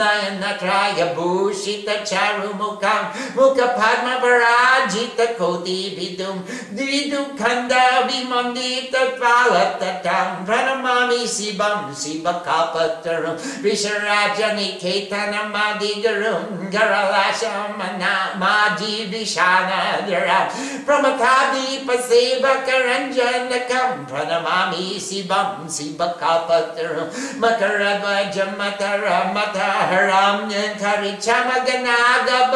नयनत्राय भूषितचारुमुखं मुखपद्मपराजितकोटिभिदुं द्विदुखण्डविमन्दितपालतटां प्रणमामि शिवं शिवकापतरुं सेवक रंजन प्रमथादीपसेवकरञ्जनकं प्रणमामि शिवं शिवकापतरुं मत Radharam Yankarichamaganaga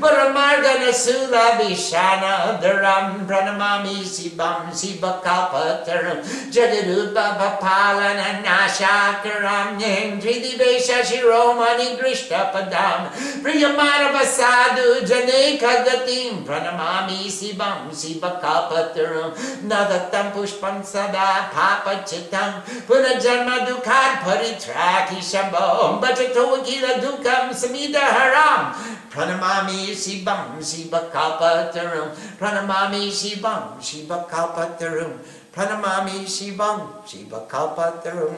Paramarganasula Vishana Dharam Pranamami Sibam Sibakalpataram Jagarupa Papalana Nashakaram Yendridivesha Shiromani Grishtapadam Priyamara Sadhu Janeka Gatim Pranamami Sibam Sibakalpataram Nadatam Pushpam Sada Puna Janma Dukad Paritraki shambham bhajato akila dukkam samida haram. Pranamami sivam sivakapataram pranamami sivam sivakapataram pranamami sivam sivakapataram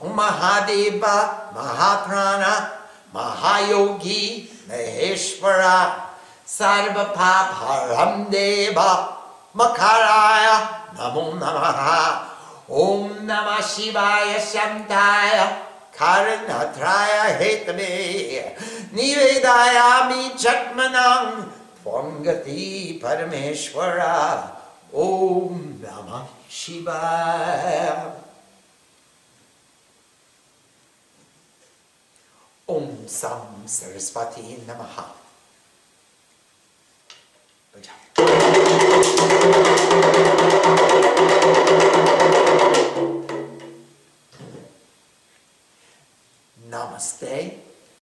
Om Mahadeva Mahaprana Mahayogi Maheshwara Sarvapapharam Deva Makaraya Namo Namaha ॐ नमः शिवाय शाय कारनाथ्राय हेतमेय निवेदायामि चमनां परमेश्वरा। ॐ नमः शिवाय। ॐ सं सरस्वती नमः। Namaha. Namaste.